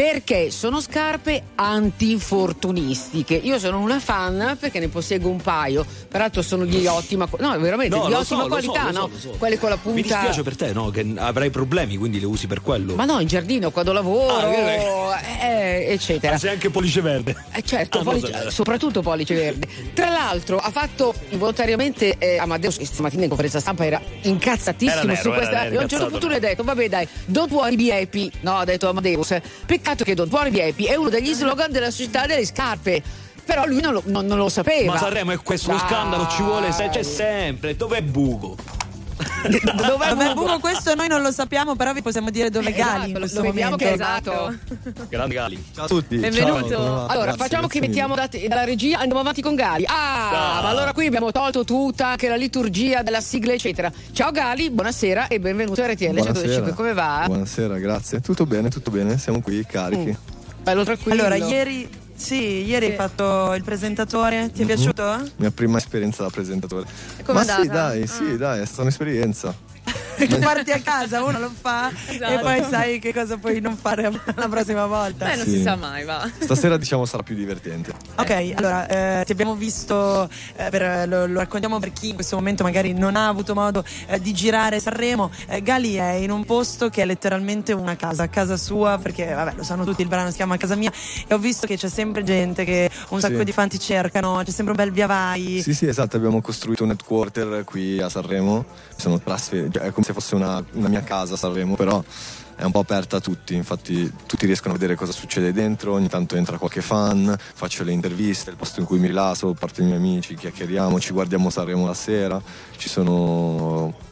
Perché sono scarpe antinfortunistiche. Io sono una fan perché ne posseggo un paio. Peraltro sono di ottima qualità. No, veramente No, di ottima so, so, qualità, lo so, no? lo so. Quelle con la punta. Mi dispiace per te, no? Che avrai problemi, quindi le usi per quello. Ma no, in giardino quando lavoro, Ah, che- eh, eccetera. Ma sei anche pollice verde. Eh certo, Ah, no, sai. soprattutto pollice verde. Tra l'altro ha fatto involontariamente eh, Amadeus stamattina in conferenza stampa era incazzatissimo Era nero, su era questa nero, e a un certo punto lui ha detto vabbè dai, don't worry be happy. No, ha detto Amadeus. Peccato che don't worry be happy è uno degli slogan della società delle scarpe. Però lui non lo, non- non lo sapeva. Ma Sanremo è questo lo Dai. scandalo, ci vuole, se- c'è sempre. Dov'è Bugo? Dov'è Vabbè, Bugo? Bugo, questo noi non lo sappiamo, però vi possiamo dire dove Eh, Gali esatto, in lo questo vediamo che esatto. Grande Gali. Ciao a tutti. Benvenuto. Ciao? Allora, Grazie, facciamo che grazie mettiamo da- dalla regia, andiamo avanti con Gali. Ah, Ah. ma allora qui abbiamo tolto tutta anche la liturgia della sigla, eccetera. Ciao Gali, buonasera e benvenuto a RTL 125. Come va? Buonasera, grazie. Tutto bene, tutto bene, siamo qui carichi. Bello tranquillo. Allora, ieri, sì, ieri hai fatto il presentatore, ti è Mhm. piaciuto? Mia prima esperienza da presentatore. com'è Ma sì, andata? dai, sì, dai, è stata un'esperienza. Che parti a casa, uno lo fa e Esatto. poi sai che cosa puoi non fare la prossima volta. Beh, non Sì. si sa mai, va. Stasera diciamo sarà più divertente. Ok, allora eh, ti abbiamo visto, eh, per- lo, lo raccontiamo per chi in questo momento magari non ha avuto modo eh, di girare Sanremo. Eh, Gali è in un posto che è letteralmente una casa, casa sua, perché vabbè lo sanno tutti, il brano si chiama Casa Mia e ho visto che c'è sempre gente che un sacco Sì. di fan ti cercano, c'è sempre un bel via vai. Sì, sì, esatto, abbiamo costruito un headquarter qui a Sanremo. Sono trasferito, cioè, è come se fosse una, una mia casa Sanremo, però è un po' aperta a tutti, infatti tutti riescono a vedere cosa succede dentro, ogni tanto entra qualche fan, faccio le interviste, il posto in cui mi rilasso, parto i miei amici, chiacchieriamo, ci guardiamo Sanremo la sera, ci sono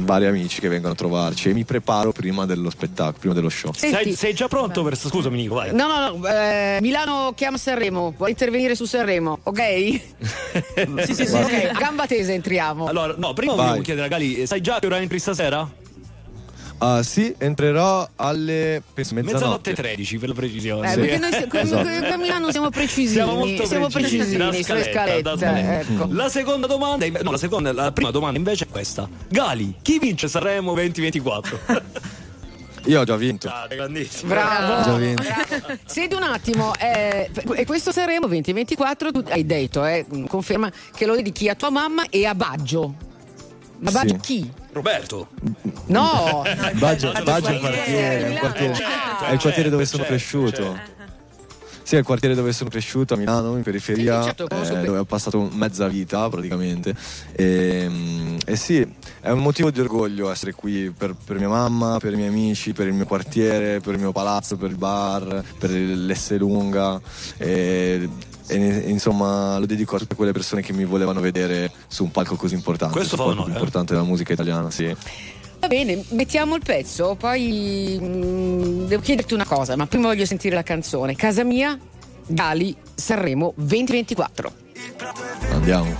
vari amici che vengono a trovarci e mi preparo prima dello spettacolo, prima dello show. Senti- Sei, sei già pronto per. Scusami, Nico, vai. No, no, no, eh, Milano chiama Sanremo, vuoi intervenire su Sanremo, ok? Sì, sì, sì. ok, a gamba tesa entriamo. Allora, no, prima Vai. volevo chiedere a Gali, sai già che ora entri stasera? Ah sì, entrerò alle penso, Mezzanotte mezzanotte. 13 per la precisione. Eh, Sì. perché noi se- come- Esatto. a Milano siamo precisini, Siamo molto siamo precisi, precisini da sulle scalette. da scaletta. ecco. La seconda domanda, no, la seconda, la prima domanda invece è questa. Gali, chi vince Sanremo 2024? Io ho già vinto. Ah, grandissimo. Bravo. Già vinto. bravo. Senti un attimo, eh, e questo Sanremo 2024 tu hai detto, eh, conferma che lo dedichi a tua mamma e a Baggio. Ma Sì. Baggio chi? Roberto. No! Baggio, Baggio Baggio è il quartiere, è il quartiere, Certo, è il quartiere dove certo, sono certo, cresciuto. Sì, è il quartiere dove sono cresciuto a Milano, in periferia, Sì, certo, eh, dove ho passato mezza vita praticamente. E, mm, e sì, è un motivo di orgoglio essere qui per, per mia mamma, per i miei amici, per il mio quartiere, per il mio palazzo, per il bar, per l'Esselunga. E, e, insomma lo dedico a tutte quelle persone che mi volevano vedere su un palco così importante. Questo fa palco onore, più eh. importante della musica italiana, sì. Va bene, mettiamo il pezzo, poi mm, devo chiederti una cosa, ma prima voglio sentire la canzone. Casa mia, Gali, Sanremo 2024. Andiamo.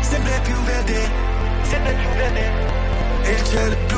sempre più verde, sempre più verde. E il cielo è blu,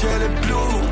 cielo blu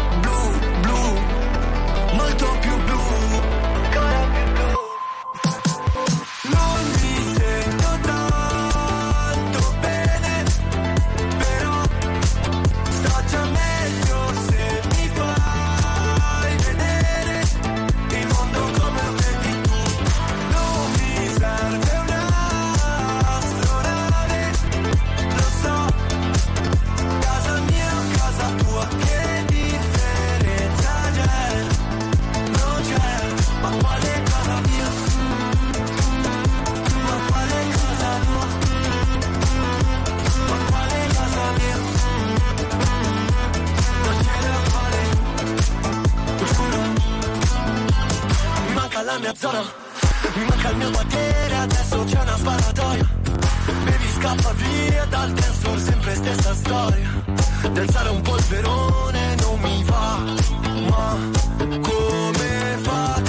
mia zona Mi manca il mio potere, adesso c'è una sparatoria. Baby scappa via dal dance floor, sempre stessa storia. Danzare un polverone non mi va Ma come fate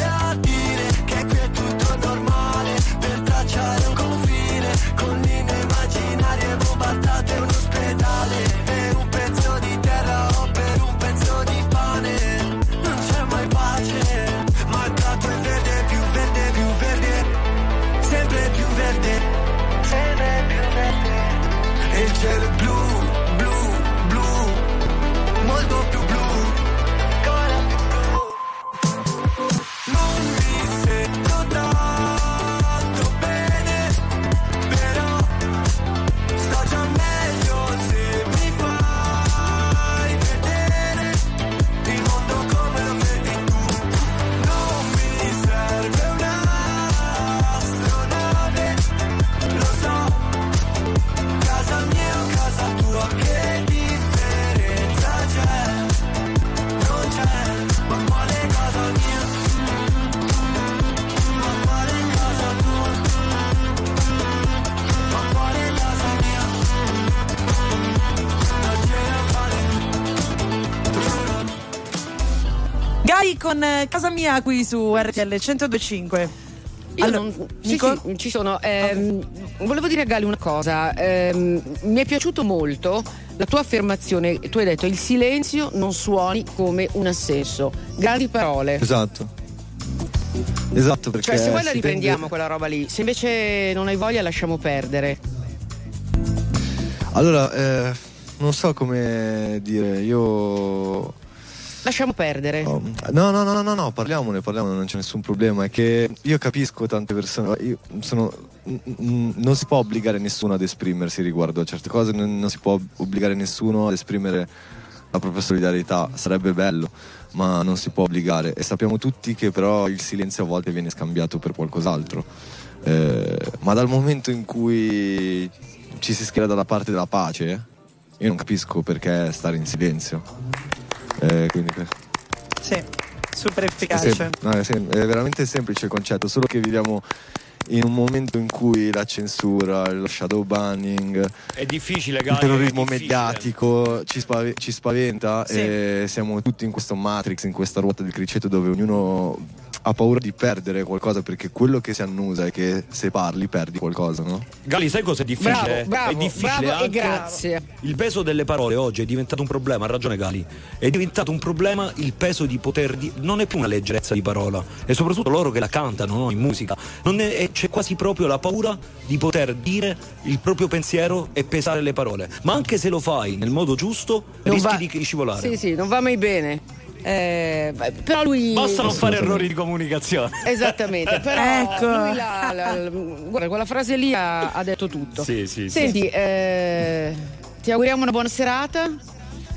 Gai con eh, Casa Mia qui su RTL 1025. Io Allora, non- sì, Nico? sì, ci sono. Ehm, Volevo dire a Gali una cosa. Ehm, mi è piaciuto molto la tua affermazione. Tu hai detto il silenzio non suoni come un assenso. Grandi parole. Esatto. Esatto, perché Cioè, se vuoi la riprendiamo tende- quella roba lì, se invece non hai voglia, lasciamo perdere. Allora, eh, non so come dire, io Lasciamo perdere. No, no, no, no, no, no, parliamone, parliamone, non c'è nessun problema. È che io capisco tante persone, io sono, non si può obbligare nessuno ad esprimersi riguardo a certe cose, non, non si può obbligare nessuno ad esprimere la propria solidarietà, sarebbe bello, ma non si può obbligare. E sappiamo tutti che però il silenzio a volte viene scambiato per qualcos'altro. Eh, ma dal momento in cui ci si schiera dalla parte della pace, io non capisco perché stare in silenzio. Eh, quindi Sì, super efficace. sem- no, è sem- è veramente semplice il concetto, solo che viviamo in un momento in cui la censura, lo shadow banning, È difficile, il Gali, terrorismo è difficile. mediatico ci, spave- ci spaventa Sì. e siamo tutti in questo matrix, in questa ruota del criceto dove ognuno ha paura di perdere qualcosa perché quello che si annusa è che se parli perdi qualcosa, no? Gali, sai cosa è difficile? Bravo, bravo, è difficile bravo e anche- grazie. Il peso delle parole oggi è diventato un problema, ha ragione Gali. È diventato un problema il peso di poter di- non è più una leggerezza di parola, e soprattutto loro che la cantano no, in musica. Non è- c'è quasi proprio la paura di poter dire il proprio pensiero e pesare le parole. Ma anche se lo fai nel modo giusto, Non rischi va- di scivolare. Sì, sì, non va mai bene. Eh, però lui. Basta non fare errori di comunicazione. Esattamente, però Ecco. lui la- la- la- guarda, quella frase lì ha, ha detto tutto. Sì, sì, sì. Senti, eh, ti auguriamo una buona serata.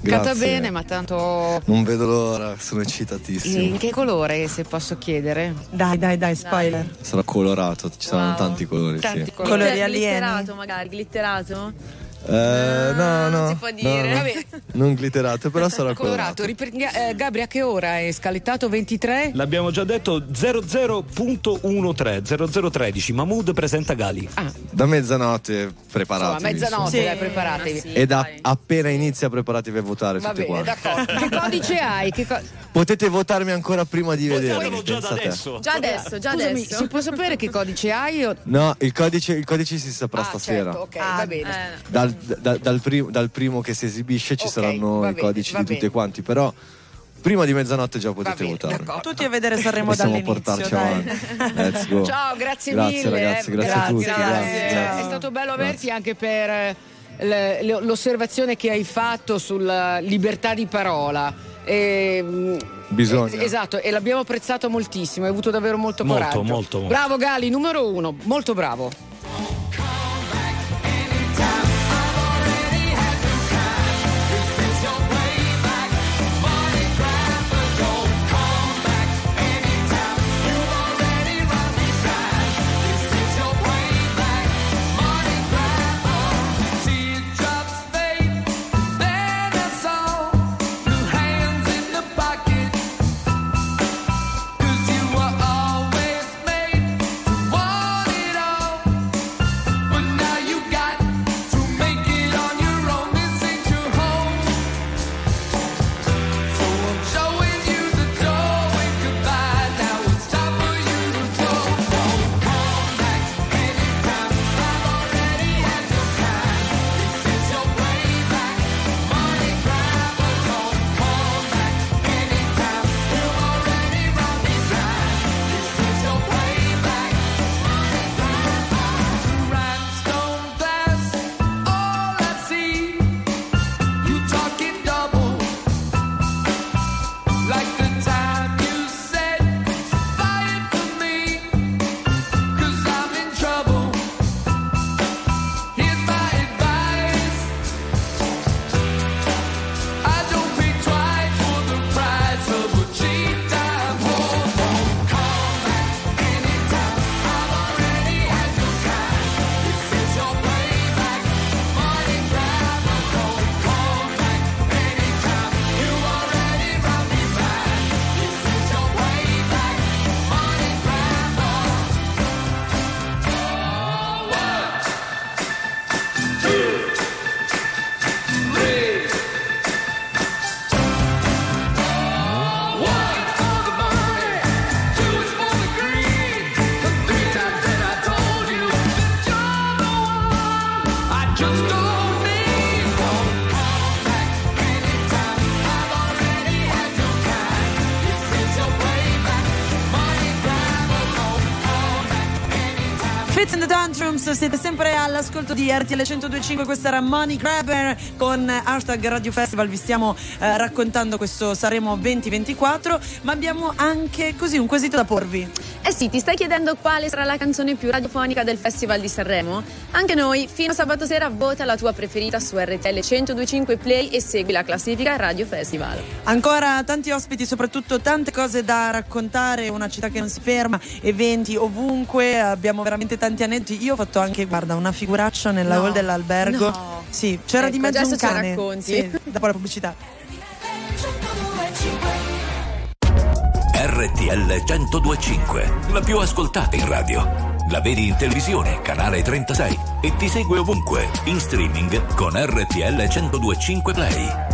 Canta Grazie. bene, ma tanto. Non vedo l'ora, sono eccitatissimo. In che colore, se posso chiedere? Dai, dai, dai, spoiler. Sarà colorato, ci saranno tanti colori. Tanti sì. colori. Colori alieni. Glitterato magari, glitterato? Eh, no, no, si può no, dire. no. Vabbè. non glitterato, però sarà Colorato. colorato. Riprendia- eh, Gabri, a che ora è scalettato 23? L'abbiamo già detto 00.13 0013 Mahmood presenta Gali. Ah, Da mezzanotte insomma, preparatevi. mezzanotte, Sì. dai, preparatevi. E da appena inizia preparatevi a votare Va tutte bene, d'accordo. che codice hai? Che co- Potete votarmi ancora prima di. Votiamolo già adesso. Già adesso, già Scusami, adesso. si può sapere che codice hai? O... No, il codice, il codice si saprà Ah, stasera. certo, ok, Ah, va bene. Eh, Dal, da- dal prim- dal primo che si esibisce ci Ok, saranno i bene, codici di tutti quanti, però prima di mezzanotte già potete bene, votarmi. d'accordo. Tutti a vedere Sanremo Possiamo dall'inizio, portarci dai. avanti. Let's go. Ciao, grazie, Grazie, mille. ragazzi, grazie a tutti, grazie, grazie. È stato bello averti anche per eh, l'osservazione che hai fatto sulla libertà di parola. E, mm, Bisogna. eh, esatto, e l'abbiamo apprezzato moltimo, hai avuto davvero molto Molto, coraggio. molto, molto. Bravo Gali, numero uno, molto bravo. Tantrums, siete sempre all'ascolto di RTL 1025, questa era Money Grabber con hashtag Radio Festival, vi stiamo eh, raccontando questo Saremo 2024, ma abbiamo anche così un quesito da porvi. Eh sì, ti stai chiedendo quale sarà la canzone più radiofonica del Festival di Sanremo? Anche noi, fino a sabato sera, vota la tua preferita su RTL 1025 Play e segui la classifica Radio Festival. Ancora tanti ospiti, soprattutto tante cose da raccontare, una città che non si ferma, eventi ovunque, abbiamo veramente tanti aneddoti. Io ho fatto anche, guarda, una figuraccia nella No. hall dell'albergo. No. Sì, c'era Ecco, di mezzo adesso un cane. Sì, dopo la pubblicità. RTL 1025, la più ascoltata in radio. La vedi in televisione, canale 36 e ti segue ovunque, in streaming con RTL 1025 Play.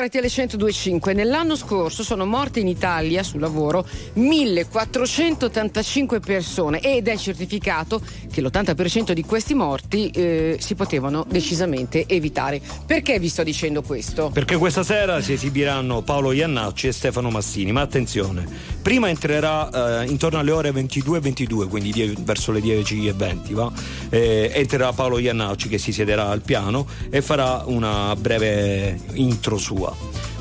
RTL 1025. Nell'anno scorso sono morte in Italia sul lavoro 1485 persone ed è certificato che l'80% di questi morti eh, si potevano decisamente evitare. Perché vi sto dicendo questo? Perché questa sera si esibiranno Paolo Iannacci e Stefano Massini, ma attenzione, prima entrerà eh, intorno alle ore 22.22, quindi die- verso le 10.20, va? Eh, entrerà Paolo Iannacci che si siederà al piano e farà una breve intro sua.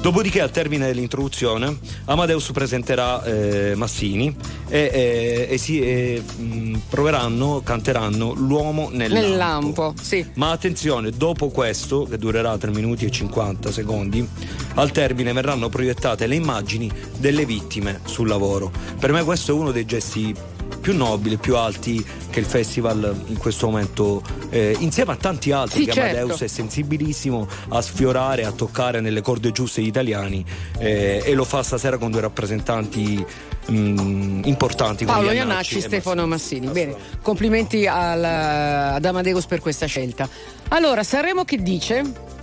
Dopodiché al termine dell'introduzione Amadeus presenterà eh, Massini e, e- e si e, mh, proveranno, canteranno L'uomo nel, Nel lampo. lampo, sì. Ma attenzione, dopo questo, che durerà 3 minuti e 50 secondi, al termine verranno proiettate le immagini delle vittime sul lavoro. Per me questo è uno dei gesti più nobili, più alti che il festival in questo momento, eh, insieme a tanti altri, Sì, che certo. Amadeus è sensibilissimo a sfiorare, a toccare nelle corde giuste gli italiani eh, e lo fa stasera con due rappresentanti mm, importanti. come Paolo Iannacci e Stefano Massini. Bene, complimenti al- ad Amadeus per questa scelta. Allora, Sanremo che dice?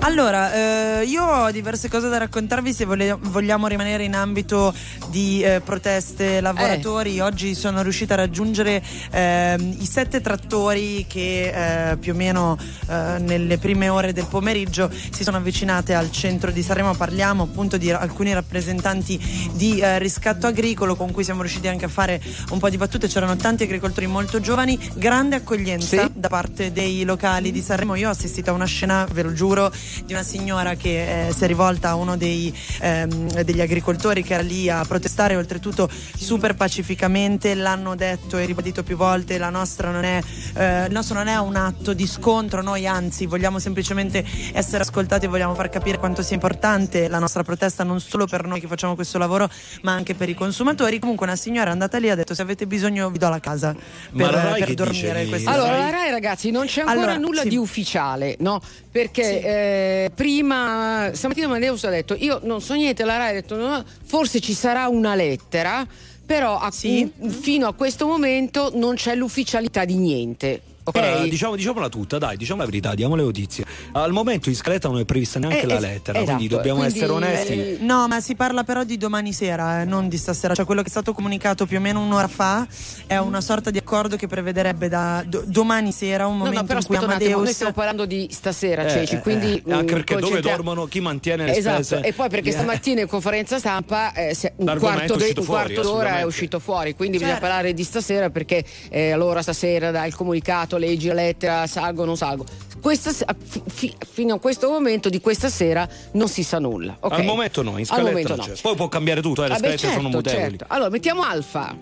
Allora, eh, io ho diverse cose da raccontarvi se vole- vogliamo rimanere in ambito di eh, proteste lavoratori. Oggi sono riuscita a raggiungere ehm, i sette trattori che eh, più o meno eh, nelle prime ore del pomeriggio si sono avvicinate al centro di Sanremo. Parliamo appunto di alcuni rappresentanti di eh, riscatto agricolo con cui siamo riusciti anche a fare un po' di battute. C'erano tanti agricoltori molto giovani, grande accoglienza da parte dei locali di Sanremo. Io ho assistito a una scena, ve lo giuro, di una signora che eh, si è rivolta a uno dei, ehm, degli agricoltori che era lì a protestare, oltretutto super pacificamente. L'hanno detto e ribadito più volte: la nostra non è, eh, il nostro non è un atto di scontro, noi anzi vogliamo semplicemente essere ascoltati e vogliamo far capire quanto sia importante la nostra protesta, non solo per noi che facciamo questo lavoro, ma anche per i consumatori. Comunque, una signora è andata lì e ha detto: Se avete bisogno, vi do la casa Ma per, la Rai per che dormire. Allora, la RAI, ragazzi, non c'è ancora Allora, nulla sì. di ufficiale, no? Perché eh, prima, stamattina Amadeus ha detto: Io non so niente, la RAI ha detto: no, Forse ci sarà una lettera, però a- fino a questo momento non c'è l'ufficialità di niente. Ok? Ora, diciamo, diciamola tutta, dai, diciamo la verità, diamo le notizie. Al momento in scaletta non è prevista neanche Eh, la lettera, esatto, quindi dobbiamo quindi, essere onesti. eh, No, ma si parla però di domani sera, eh, non di stasera. Cioè, quello che è stato comunicato più o meno un'ora fa è una sorta di accordo che prevederebbe da do- domani sera un No, momento no, però in cui un attimo, noi Amadeus. stiamo parlando di stasera, Eh, Ceci, eh, quindi eh, anche mm, perché dove concentriamo- dormono chi mantiene le Esatto, spese e poi perché Eh. stamattina in conferenza stampa eh, un, quarto, è de- un fuori, quarto d'ora è uscito fuori, quindi bisogna Certo. parlare di stasera perché eh, allora stasera dai il comunicato, leggi la lettera, salgo o non salgo. Questa fi- fi- fino a questo momento di questa sera non si sa nulla. ok? Al momento no, in Al scaletta no. Poi può cambiare tutto, eh, le Vabbè, scalette certo, sono mutevoli. certo. Allora, mettiamo Alfa.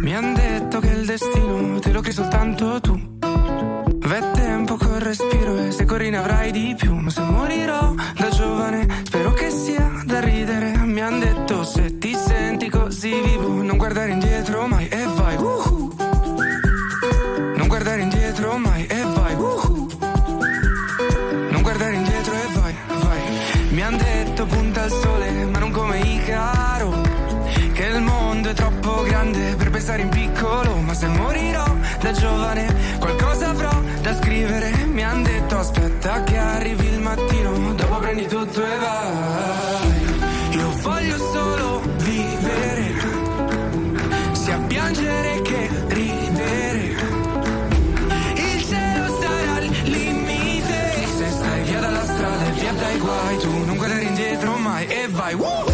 Mi han detto che il destino te lo crei soltanto tu. V'è tempo col respiro e se corri ne avrai di più. Ma se morirò da giovane, spero che sia da ridere. Mi han detto se ti senti così vivo, non guardare indietro mai e vai. uhu. Pensare in piccolo. Ma se morirò da giovane, qualcosa avrò da scrivere. Mi han detto aspetta che arrivi il mattino, dopo prendi tutto e vai. Io voglio solo vivere, sia piangere che ridere. Il cielo sarà il limite. Se stai via dalla strada e via dai guai, tu non guardare indietro mai e vai. Woo!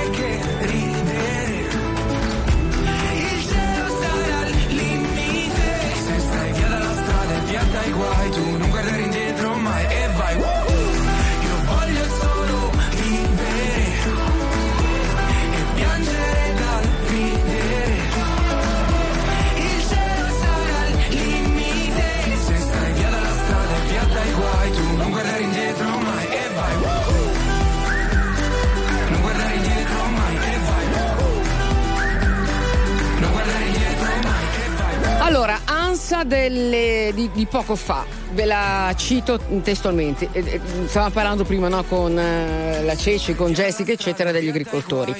ansa delle- di, di poco fa, ve la cito testualmente. Eh, eh, Stavamo parlando prima no, con eh, la Ceci, con Jessica, eccetera, degli agricoltori.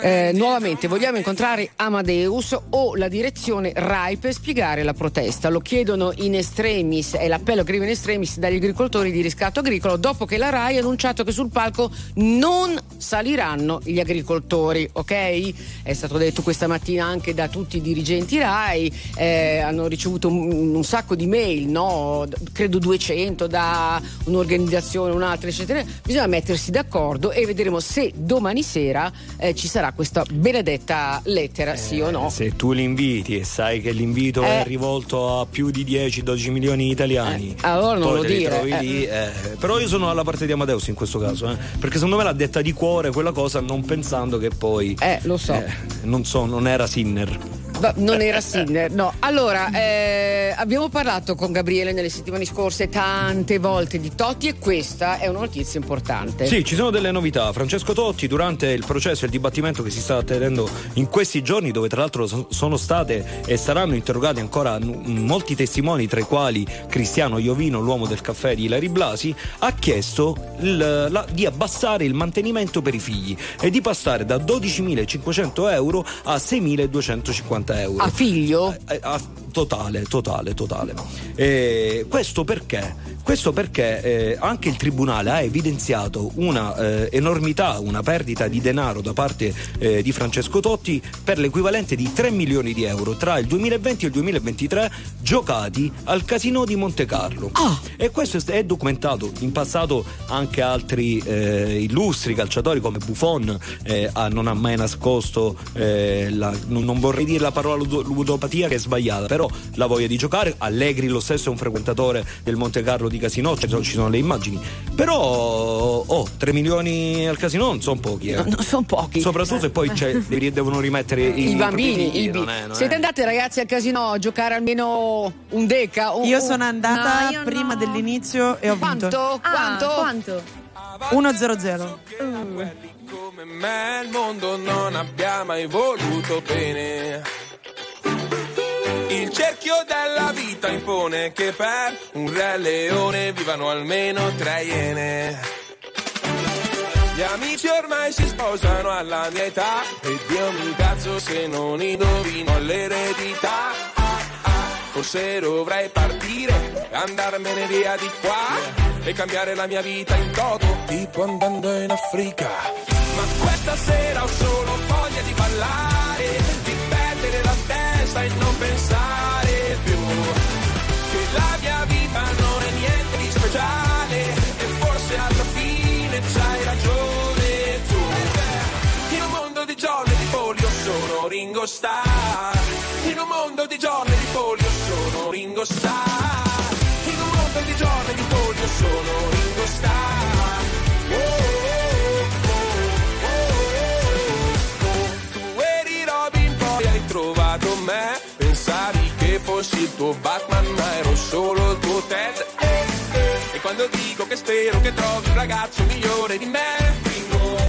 Eh, nuovamente vogliamo incontrare Amadeus o la direzione RAI per spiegare la protesta. Lo chiedono in estremis, è l'appello che arriva in estremis dagli agricoltori di riscatto agricolo, dopo che la RAI ha annunciato che sul palco non saliranno gli agricoltori, ok? È stato detto questa mattina anche da tutti i dirigenti RAI, eh, hanno ricevuto un, un sacco di mail, no? credo 200 da un'organizzazione, un'altra, eccetera. Bisogna mettersi d'accordo e vedremo se domani sera eh, ci sarà questa benedetta lettera, sì o no. Se tu li inviti e sai che l'invito Eh. è rivolto a più di 10-12 milioni di italiani, Eh, allora non poi lo dire, eh. lì, eh. però io sono alla parte di Amadeus in questo caso, eh, perché secondo me l'ha detta di cuore quella cosa, non pensando che poi. Eh, lo so. non so, non era Sinner. Va- non era Sinner, no. Allora, eh, abbiamo parlato con Gabriele nelle settimane scorse tante volte di Totti e questa è una notizia importante. Sì, ci sono delle novità. Francesco Totti, durante il processo e il dibattimento che si sta tenendo in questi giorni, dove tra l'altro so- sono state e saranno interrogati ancora molti testimoni, tra i quali Cristiano Iovino, l'uomo del caffè di Ilari Blasi, ha chiesto il- la- di abbassare il mantenimento per i figli e di passare da 12.500 euro a 6.250 euro. A figlio? Eh, a- totale, totale, totale. Eh, questo perché? Questo perché eh, anche il Tribunale ha evidenziato una eh, enormità, una perdita di denaro da parte eh, di Francesco Totti per l'equivalente di 3 milioni di euro tra il 2020 e il 2023 giocati al casino di Monte Carlo. E questo è- documentato. In passato anche altri eh, illustri calciatori come Buffon eh, ha- non ha mai nascosto, eh, la- non, non vorrei dire la parola ludo- ludopatia che è sbagliata, però la voglia di giocare. Allegri lo stesso è un frequentatore del Monte Carlo di Casino, ci sono, ci sono le immagini. Però oh, 3 milioni al casino non sono pochi. Eh. Non sono pochi. Soprattutto se poi c'è- devi- devono rimettere i, I bambini, figli, i non è- siete è- andate ragazzi al casino a giocare almeno un deca? Un- Io sono andata No, io prima no. dell'inizio e ho vinto. Quanto? Quanto? Ah, quanto? 1-0-0. Come me il mondo non abbia mai voluto bene. Il cerchio della vita impone che per un re leone vivano almeno tre iene. Gli amici ormai si sposano alla mia età e Dio mi cazzo se non indovino l'eredità. Ah, ah, Forse dovrei partire, andarmene via di qua e cambiare la mia vita in toto, tipo andando in Africa. Ma questa sera ho solo voglia di ballare, di perdere la testa e non pensare più che la mia vita non è niente di speciale e forse alla fine c'hai ragione tu. In un mondo di giorni di polio sono Ringo Starr. In un mondo di giorni di polio sono Ringo Starr. Di giorni di polio sono Ringo Starr. Oh, oh, me. Pensavi che fossi il tuo Batman, ma ero solo il tuo Ted. E quando dico che spero che trovi un ragazzo migliore di me,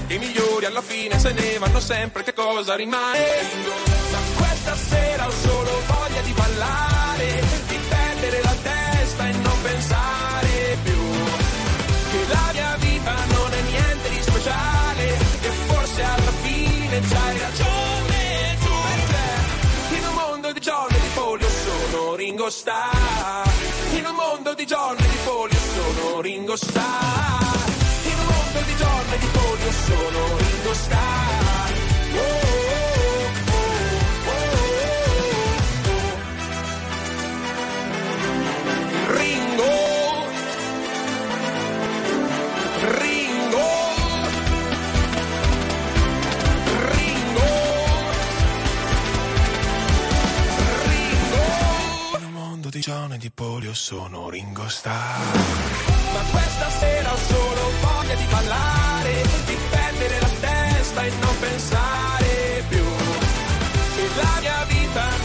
che i migliori alla fine se ne vanno sempre, che cosa rimane? Ma questa sera ho solo voglia di ballare, Ringo Starr. In un mondo di giorni di polio sono Ringo Starr. In un mondo di giorni di polio sono Ringo Starr Mondo di e polio sono Ringo Starr Ma questa sera ho solo voglia di ballare Di perdere la testa e non pensare più. Che la mia vita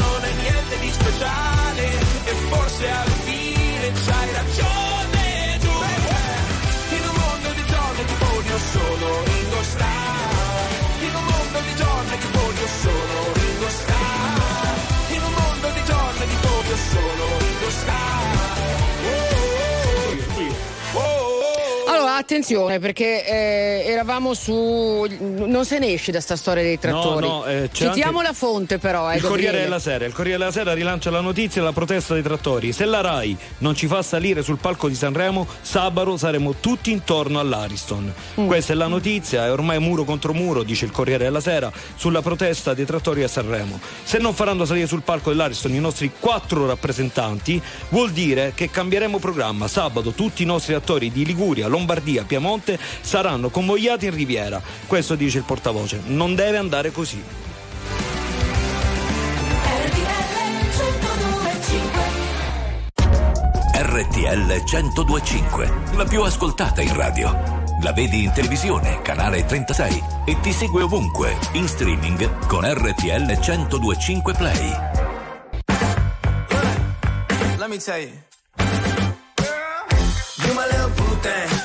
attenzione perché eh, eravamo su. Non se ne esce da sta storia dei trattori. No, no, eh, Citiamo anche- la fonte, però. Eh, Il Corriere Gabriele. della Sera. Il Corriere della Sera rilancia la notizia della protesta dei trattori. Se la RAI non ci fa salire sul palco di Sanremo, sabato saremo tutti intorno all'Ariston. Mm. Questa è la notizia, è ormai muro contro muro, dice il Corriere della Sera, sulla protesta dei trattori a Sanremo. Se non faranno salire sul palco dell'Ariston i nostri quattro rappresentanti, vuol dire che cambieremo programma. Sabato tutti i nostri attori di Liguria, Lombardia, Piemonte saranno convogliati in Riviera. Questo dice il portavoce. Non deve andare così. RTL 1025, la più ascoltata in radio. La vedi in televisione, canale 36 e ti segue ovunque, in streaming con RTL 1025 Play. Let me tell you. You my little boo thing.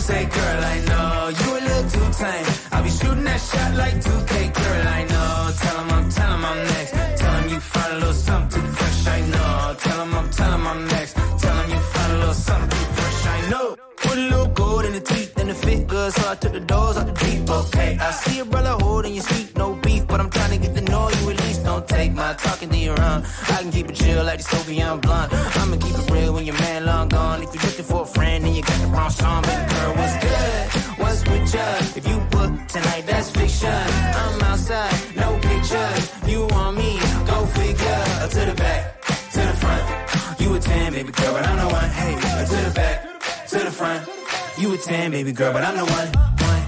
Say, girl, I know you a little too tame. I'll be shooting that shot like 2K, girl, I know. Tell him I'm, tell him I'm next. Tell him you find a little something fresh, I know. Tell him I'm, tell him I'm next. Tell him you find a little something fresh, I know. Put a little gold in the teeth and it fit good, so I took the doors out the deep, okay. I see a brother holding your seat, no beef, but I'm trying to get to know you at least. Don't take my talking to your own. I can keep it chill like the Soviet blunt. I'ma keep it real when your man long gone. If you're looking for a friend got song, baby girl, what's good? What's with you? If you book tonight, that's fiction. I'm outside, no pictures. You want me? Go figure. To the back, to the front. You a 10, baby girl, but I'm the one. Hey, to the back, to the front. You a 10, baby girl, but I'm the one. one.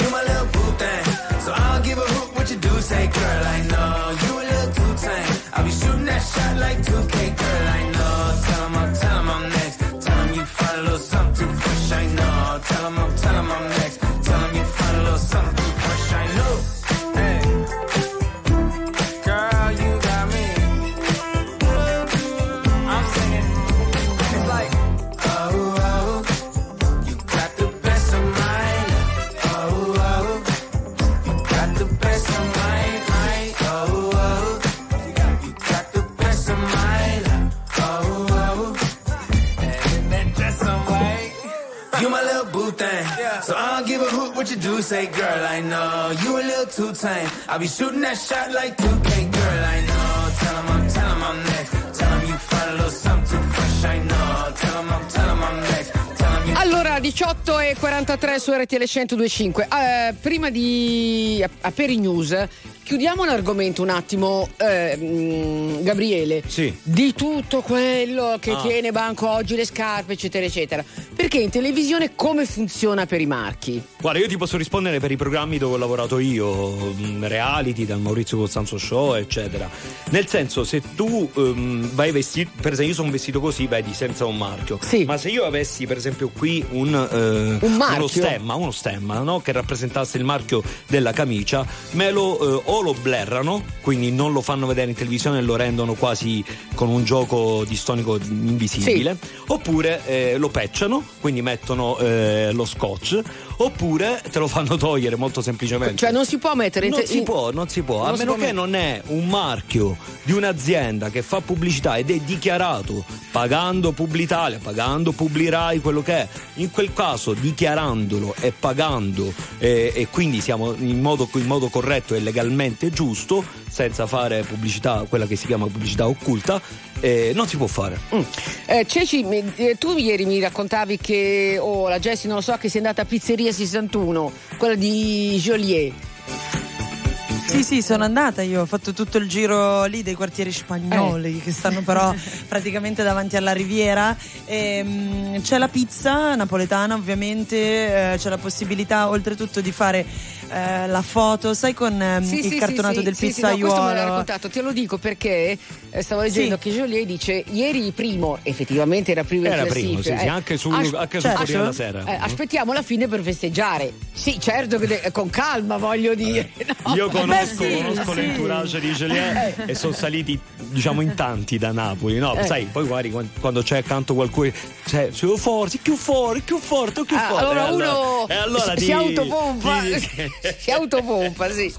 You my little boo thing. So I'll give a hoot what you do. Say, girl, I know you a little too tame. I'll be shooting that shot like 2K, girl, I know. What you do. Say, girl, I know you a little too tame. I'll be shooting that shot like 2K, girl, I know. Tell him I'm, tell I'm next. Tell him you find a little something fresh, I know. Tell him I'm, tell him I'm next. Allora, 18 e 43 su RTL 1025. Eh, prima di Aperi News, chiudiamo l'argomento un attimo, eh, mh, Gabriele. Sì. Di tutto quello che Ah. tiene banco oggi, le scarpe, eccetera, eccetera. Perché in televisione come funziona per i marchi? Guarda, io ti posso rispondere per i programmi dove ho lavorato io, mh, reality, dal Maurizio Costanzo Show, eccetera. Nel senso, se tu ehm, vai vestito, per esempio, io sono vestito così, vedi, senza un marchio. Ma se io avessi, per esempio, qui un, eh, Un uno stemma, uno stemma, no? Che rappresentasse il marchio della camicia, me lo eh, o lo blerrano, quindi non lo fanno vedere in televisione e lo rendono quasi con un gioco distonico invisibile, oppure eh, lo pecciano, quindi mettono eh, lo scotch, oppure te lo fanno togliere molto semplicemente. Cioè non si può mettere in Non te- si in- può, non si può, Non a meno che mettere. non è un marchio di un'azienda che fa pubblicità ed è dichiarato pagando Publitalia, pagando Publirai, quello che è. In quel caso dichiarandolo e pagando eh, e quindi siamo in modo, in modo corretto e legalmente giusto, senza fare pubblicità, quella che si chiama pubblicità occulta, eh, non si può fare. Eh, Ceci, eh, tu ieri mi raccontavi che, o la Jessie non lo so, che sei andata a Pizzeria 61, quella di Joliet. Sì, sì, sono andata io, ho fatto tutto il giro lì dei quartieri spagnoli che stanno però praticamente davanti alla riviera. E, mm, c'è la pizza napoletana ovviamente, eh, c'è la possibilità oltretutto di fare eh, la foto, sai con ehm, Sì, il sì, cartonato sì, del sì, sì, no, questo me pizzaiuolo. raccontato, te lo dico perché eh, stavo leggendo che Joliet dice ieri primo, effettivamente era primo in Era classifica. primo, sì, sì, eh. anche su- anche sul Corriere della Sera. eh, aspettiamo la fine per festeggiare. Sì, certo, che de- con calma voglio dire. no? Io conosco, Beh, sì, conosco sì. l'entourage di Joliet e sono saliti diciamo in tanti da Napoli, no? Eh. Sai, poi guardi quan- quando c'è accanto qualcuno, cioè, più forte, più forte, più forte, più Ah, forte. allora E uno e allora si ti- autopompa, ti- si autopompa, sì.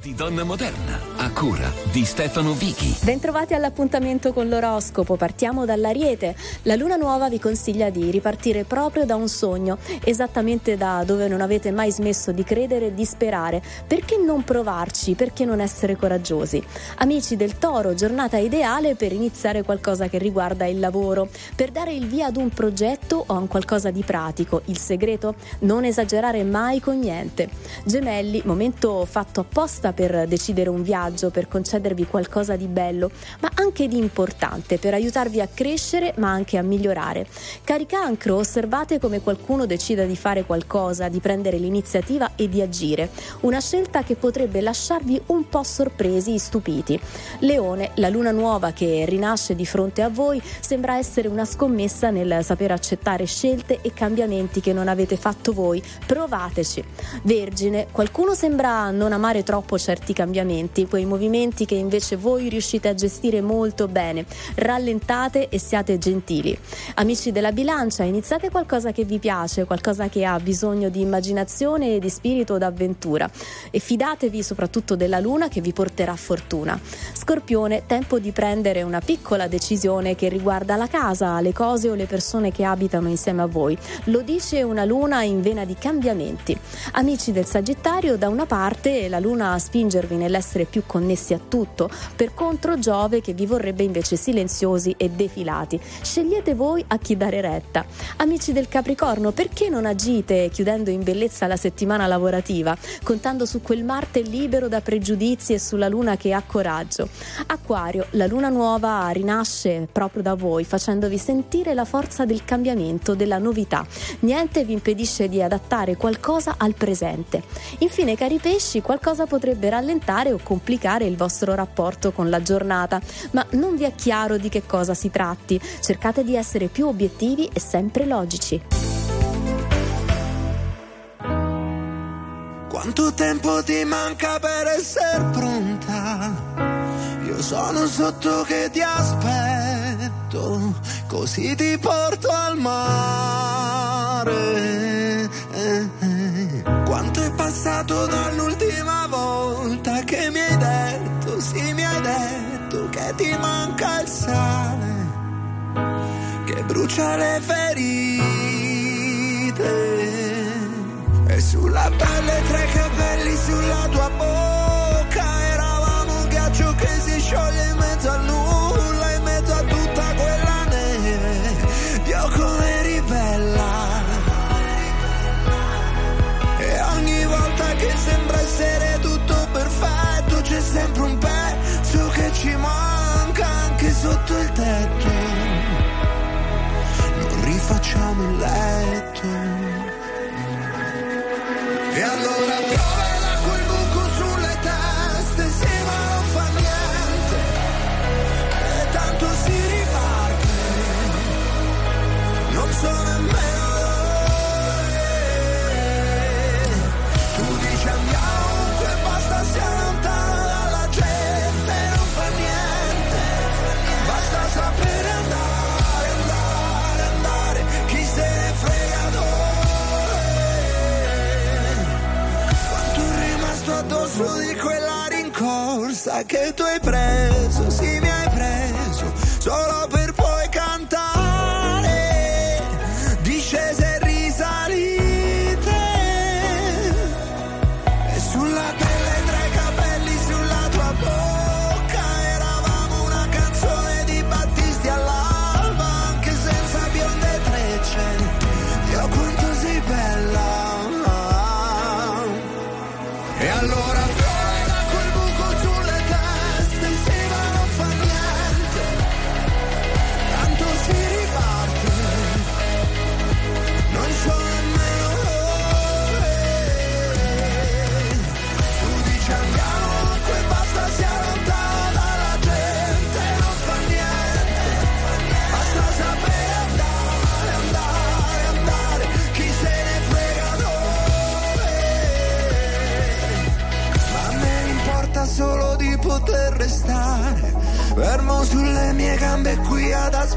Di donna moderna, a cura di Stefano Vichi. Bentrovati all'appuntamento con l'oroscopo, partiamo dall'Ariete. La luna nuova vi consiglia di ripartire proprio da un sogno, esattamente da dove non avete mai smesso di credere e di sperare. Perché non provarci? Perché non essere coraggiosi? Amici del Toro, giornata ideale per iniziare qualcosa che riguarda il lavoro, per dare il via ad un progetto o a un qualcosa di pratico. Il segreto? Non esagerare mai con niente. Gemelli, momento fatto apposta per decidere un viaggio per concedervi qualcosa di bello, ma anche di importante per aiutarvi a crescere ma anche a migliorare. Cari cancro, osservate come qualcuno decida di fare qualcosa, di prendere l'iniziativa e di agire. Una scelta che potrebbe lasciarvi un po' sorpresi e stupiti. Leone, la luna nuova che rinasce di fronte a voi sembra essere una scommessa nel saper accettare scelte e cambiamenti che non avete fatto voi. Provateci. Vergine, qualcuno sembra non amare troppo certi cambiamenti, quei movimenti che invece voi riuscite a gestire molto bene. Rallentate e siate gentili. Amici della bilancia, iniziate qualcosa che vi piace, qualcosa che ha bisogno di immaginazione e di spirito d'avventura e fidatevi soprattutto della luna che vi porterà fortuna. Scorpione, tempo di prendere una piccola decisione che riguarda la casa, le cose o le persone che abitano insieme a voi. Lo dice una luna in vena di cambiamenti. Amici del Sagittario, da una parte la luna a spingervi nell'essere più connessi a tutto, per contro Giove che vi vorrebbe invece silenziosi e defilati. Scegliete voi a chi dare retta. Amici del Capricorno, perché non agite chiudendo in bellezza la settimana lavorativa, contando su quel Marte libero da pregiudizi e sulla luna che ha coraggio? Acquario, la luna nuova rinasce proprio da voi, facendovi sentire la forza del cambiamento, della novità. Niente vi impedisce di adattare qualcosa al presente. Infine, cari pesci, qualcosa potrebbe rallentare o complicare il vostro rapporto con la giornata, ma non vi è chiaro di che cosa si tratti. Cercate di essere più obiettivi e sempre logici. Quanto tempo ti manca per essere pronta? Io sono sotto che ti aspetto, così ti porto al mare. È passato dall'ultima volta che mi hai detto, sì mi hai detto che ti manca il sale, che brucia le ferite. E sulla pelle tre capelli sulla tua bocca Eravamo un ghiaccio che si scioglie in mezzo al nulla Non rifacciamo rincorsa che tu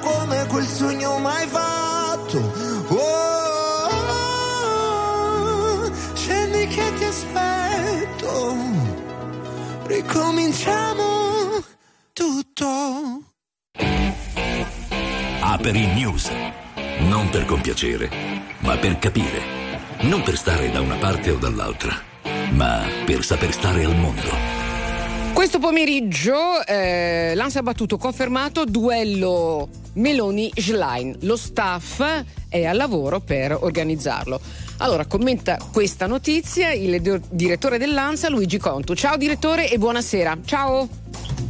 come quel sogno mai fatto. Oh, scendi che ti aspetto, ricominciamo tutto. Aperi News. Non per compiacere, ma per capire. Non per stare da una parte o dall'altra, ma per saper stare al mondo. Questo pomeriggio eh, l'ANSA ha battuto confermato duello Meloni-Schlein. Lo staff è al lavoro per organizzarlo. Allora, commenta questa notizia il direttore dell'ANSA, Luigi Contu. Ciao direttore e buonasera. Ciao.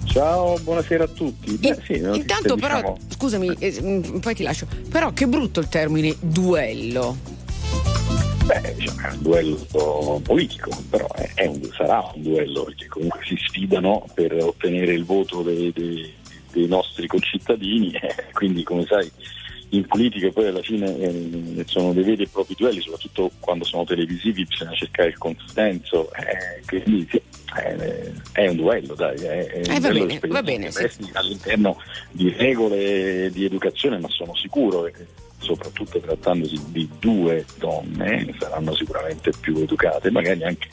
Ciao, buonasera a tutti. Beh, sì, notizia, Intanto però, diciamo, scusami, eh, mm, poi ti lascio. Però che brutto il termine duello. Beh, diciamo, è un duello politico, però è, un- sarà un duello perché comunque si sfidano per ottenere il voto dei, dei- dei nostri concittadini, eh, quindi come sai in politica poi alla fine eh, sono dei veri e propri duelli, soprattutto quando sono televisivi bisogna cercare il consenso, eh, quindi sì, eh, è un duello, dai, è, un Eh, va bene, va bene, resti all'interno di regole di educazione, ma sono sicuro che soprattutto trattandosi di due donne saranno sicuramente più educate, magari anche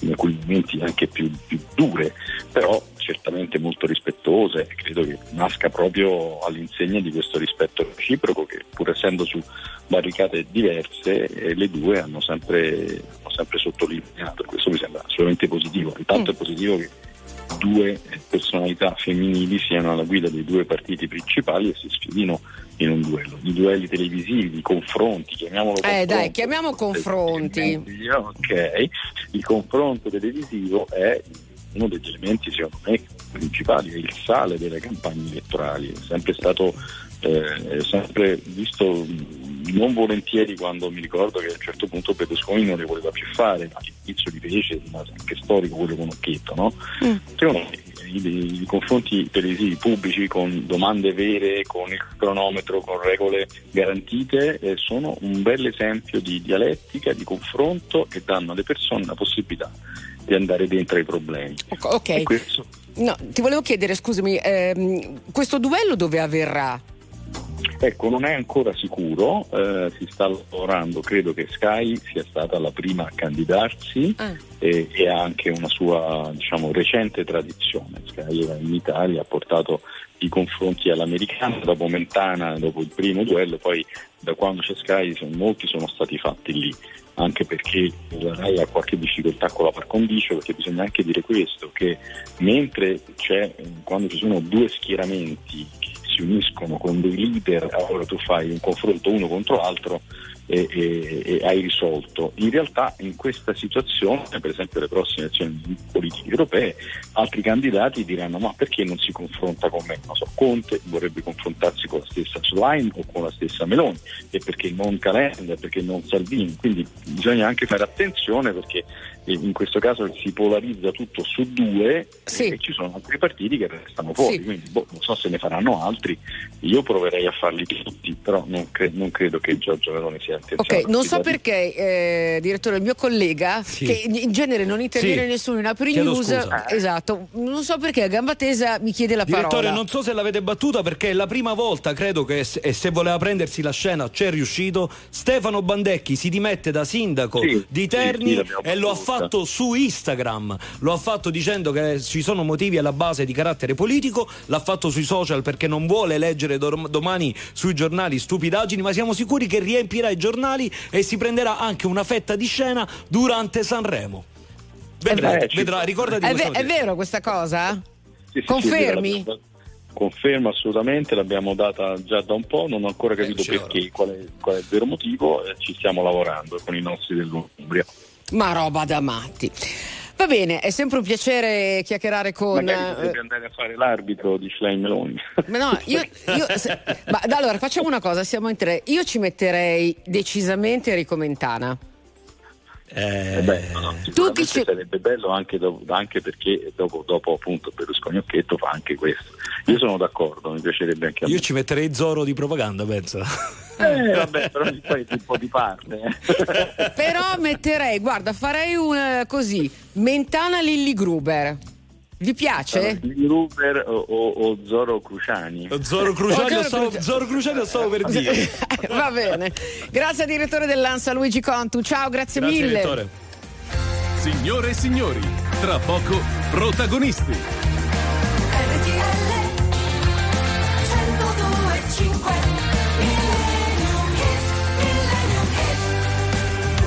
in alcuni momenti anche più, più dure, però certamente molto rispettose. E credo che nasca proprio all'insegna di questo rispetto reciproco che pur essendo su barricate diverse eh, le due hanno sempre, hanno sempre sottolineato. Questo mi sembra assolutamente positivo. Intanto è positivo che due personalità femminili siano alla guida dei due partiti principali e si sfidino in un duello. I duelli televisivi, i confronti, chiamiamolo Eh dai, chiamiamo confronti. Ok, il confronto televisivo è uno degli elementi secondo me principali, è il sale delle campagne elettorali, è sempre stato eh, è sempre visto non volentieri quando mi ricordo che a un certo punto Berlusconi non le voleva più fare, ma all'inizio li fece, rimase anche storico quello con Occhetto, no? Secondo me i, i confronti televisivi pubblici con domande vere, con il cronometro, con regole garantite, eh, sono un bel esempio di dialettica, di confronto e danno alle persone la possibilità di andare dentro ai problemi. Ok. E questo No, ti volevo chiedere, scusami, ehm, questo duello dove avverrà? Ecco, non è ancora sicuro, eh, si sta lavorando, credo che Sky sia stata la prima a candidarsi e, e ha anche una sua diciamo, recente tradizione. Sky in Italia ha portato i confronti all'americana, dopo Mentana, dopo il primo duello, poi da quando c'è Sky sono- molti sono stati fatti lì, anche perché la RAI ha qualche difficoltà con la par condicio, perché bisogna anche dire questo, che mentre c'è, eh, quando ci sono due schieramenti si uniscono con dei leader, allora tu fai un confronto uno contro l'altro e, e- e hai risolto. In realtà in questa situazione, per esempio le prossime elezioni politiche europee, altri candidati diranno ma perché non si confronta con me? Non so, Conte vorrebbe confrontarsi con la stessa Schlein o con la stessa Meloni e perché non Calenda, e perché non Salvini, quindi bisogna anche fare attenzione perché eh, in questo caso si polarizza tutto su due e ci sono altri partiti che restano fuori, Sì. quindi boh, non so se ne faranno altri, io proverei a farli tutti, però non, cre- non credo che Giorgio Meloni sia Ok, non so perché, eh, direttore, il mio collega, Sì. che in genere non interviene Sì. nessuno in Apri News, scusa. esatto, non so perché a gamba tesa mi chiede la Direttore, parola. non so se l'avete battuta perché è la prima volta, credo che se, e se voleva prendersi la scena c'è riuscito. Stefano Bandecchi si dimette da sindaco Sì, di Terni e lo ha fatto su Instagram. Lo ha fatto dicendo che ci sono motivi alla base di carattere politico, l'ha fatto sui social perché non vuole leggere dom- domani sui giornali stupidaggini, ma siamo sicuri che riempirà i giornali e si prenderà anche una fetta di scena durante Sanremo. Vedrà, Eh, vedrà, ricordati È, ve- è vero questa cosa? Sì, sì, sì, Confermi? l'abbiamo- confermo assolutamente, l'abbiamo data già da un po', non ho ancora capito perché, qual è, qual è il vero motivo, eh, ci stiamo lavorando con i nostri dell'Umbria. Ma roba da matti. Va bene, è sempre un piacere chiacchierare con. Magari eh, potrebbe andare a fare l'arbitro di Schlein Meloni. Ma no, io, io- se- ma allora facciamo una cosa, siamo in tre. Io ci metterei decisamente Enrico Mentana. Eh, beh, no, no, sicuramente sarebbe bello anche, dopo- anche perché dopo, dopo appunto Berlusconi Occhetto fa anche questo. Io sono d'accordo, mi piacerebbe anche a me. Io ci metterei Zoro di propaganda, pensa. Eh, vabbè, però poi è un po' di parte. eh. Però metterei, guarda, farei un eh, così, Mentana Lilli Gruber. Vi piace? Di Ruber o, o- o Zoro Cruciani. Zoro Cruciani, Oh, lo stavo, Zoro Zoro Cruciani lo stavo per dire. Va bene. Grazie al direttore dell'ANSA Luigi Contu. Ciao, grazie, mille. Signore e signori, tra poco protagonisti. 情怀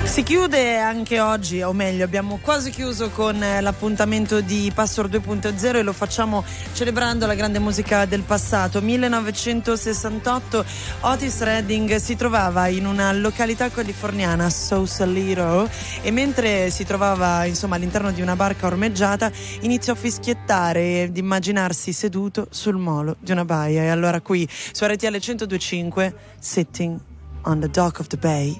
Si chiude anche oggi, o meglio, abbiamo quasi chiuso con eh, l'appuntamento di Password 2.0 e lo facciamo celebrando la grande musica del passato. 1968 Otis Redding si trovava in una località californiana, Sausalito, e mentre si trovava insomma all'interno di una barca ormeggiata iniziò a fischiettare ed immaginarsi seduto sul molo di una baia. E allora qui su RTL 1025, Sitting on the Dock of the Bay,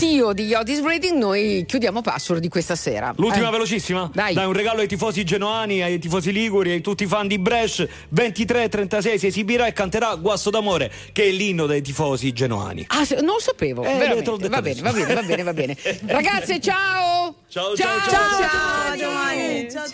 fischiettio di Otis Reading noi chiudiamo password di questa sera. L'ultima Eh. velocissima? Dai. un regalo ai tifosi genoani, ai tifosi liguri, ai tutti i fan di Brescia. 23-36 si esibirà e canterà Guasto d'amore, che è l'inno dei tifosi genoani. Ah, non lo sapevo. Eh, va bene, va bene, va bene, va bene. Ragazze, ciao! Ciao, ciao, ciao, ciao, ciao, Giovanni. Ciao,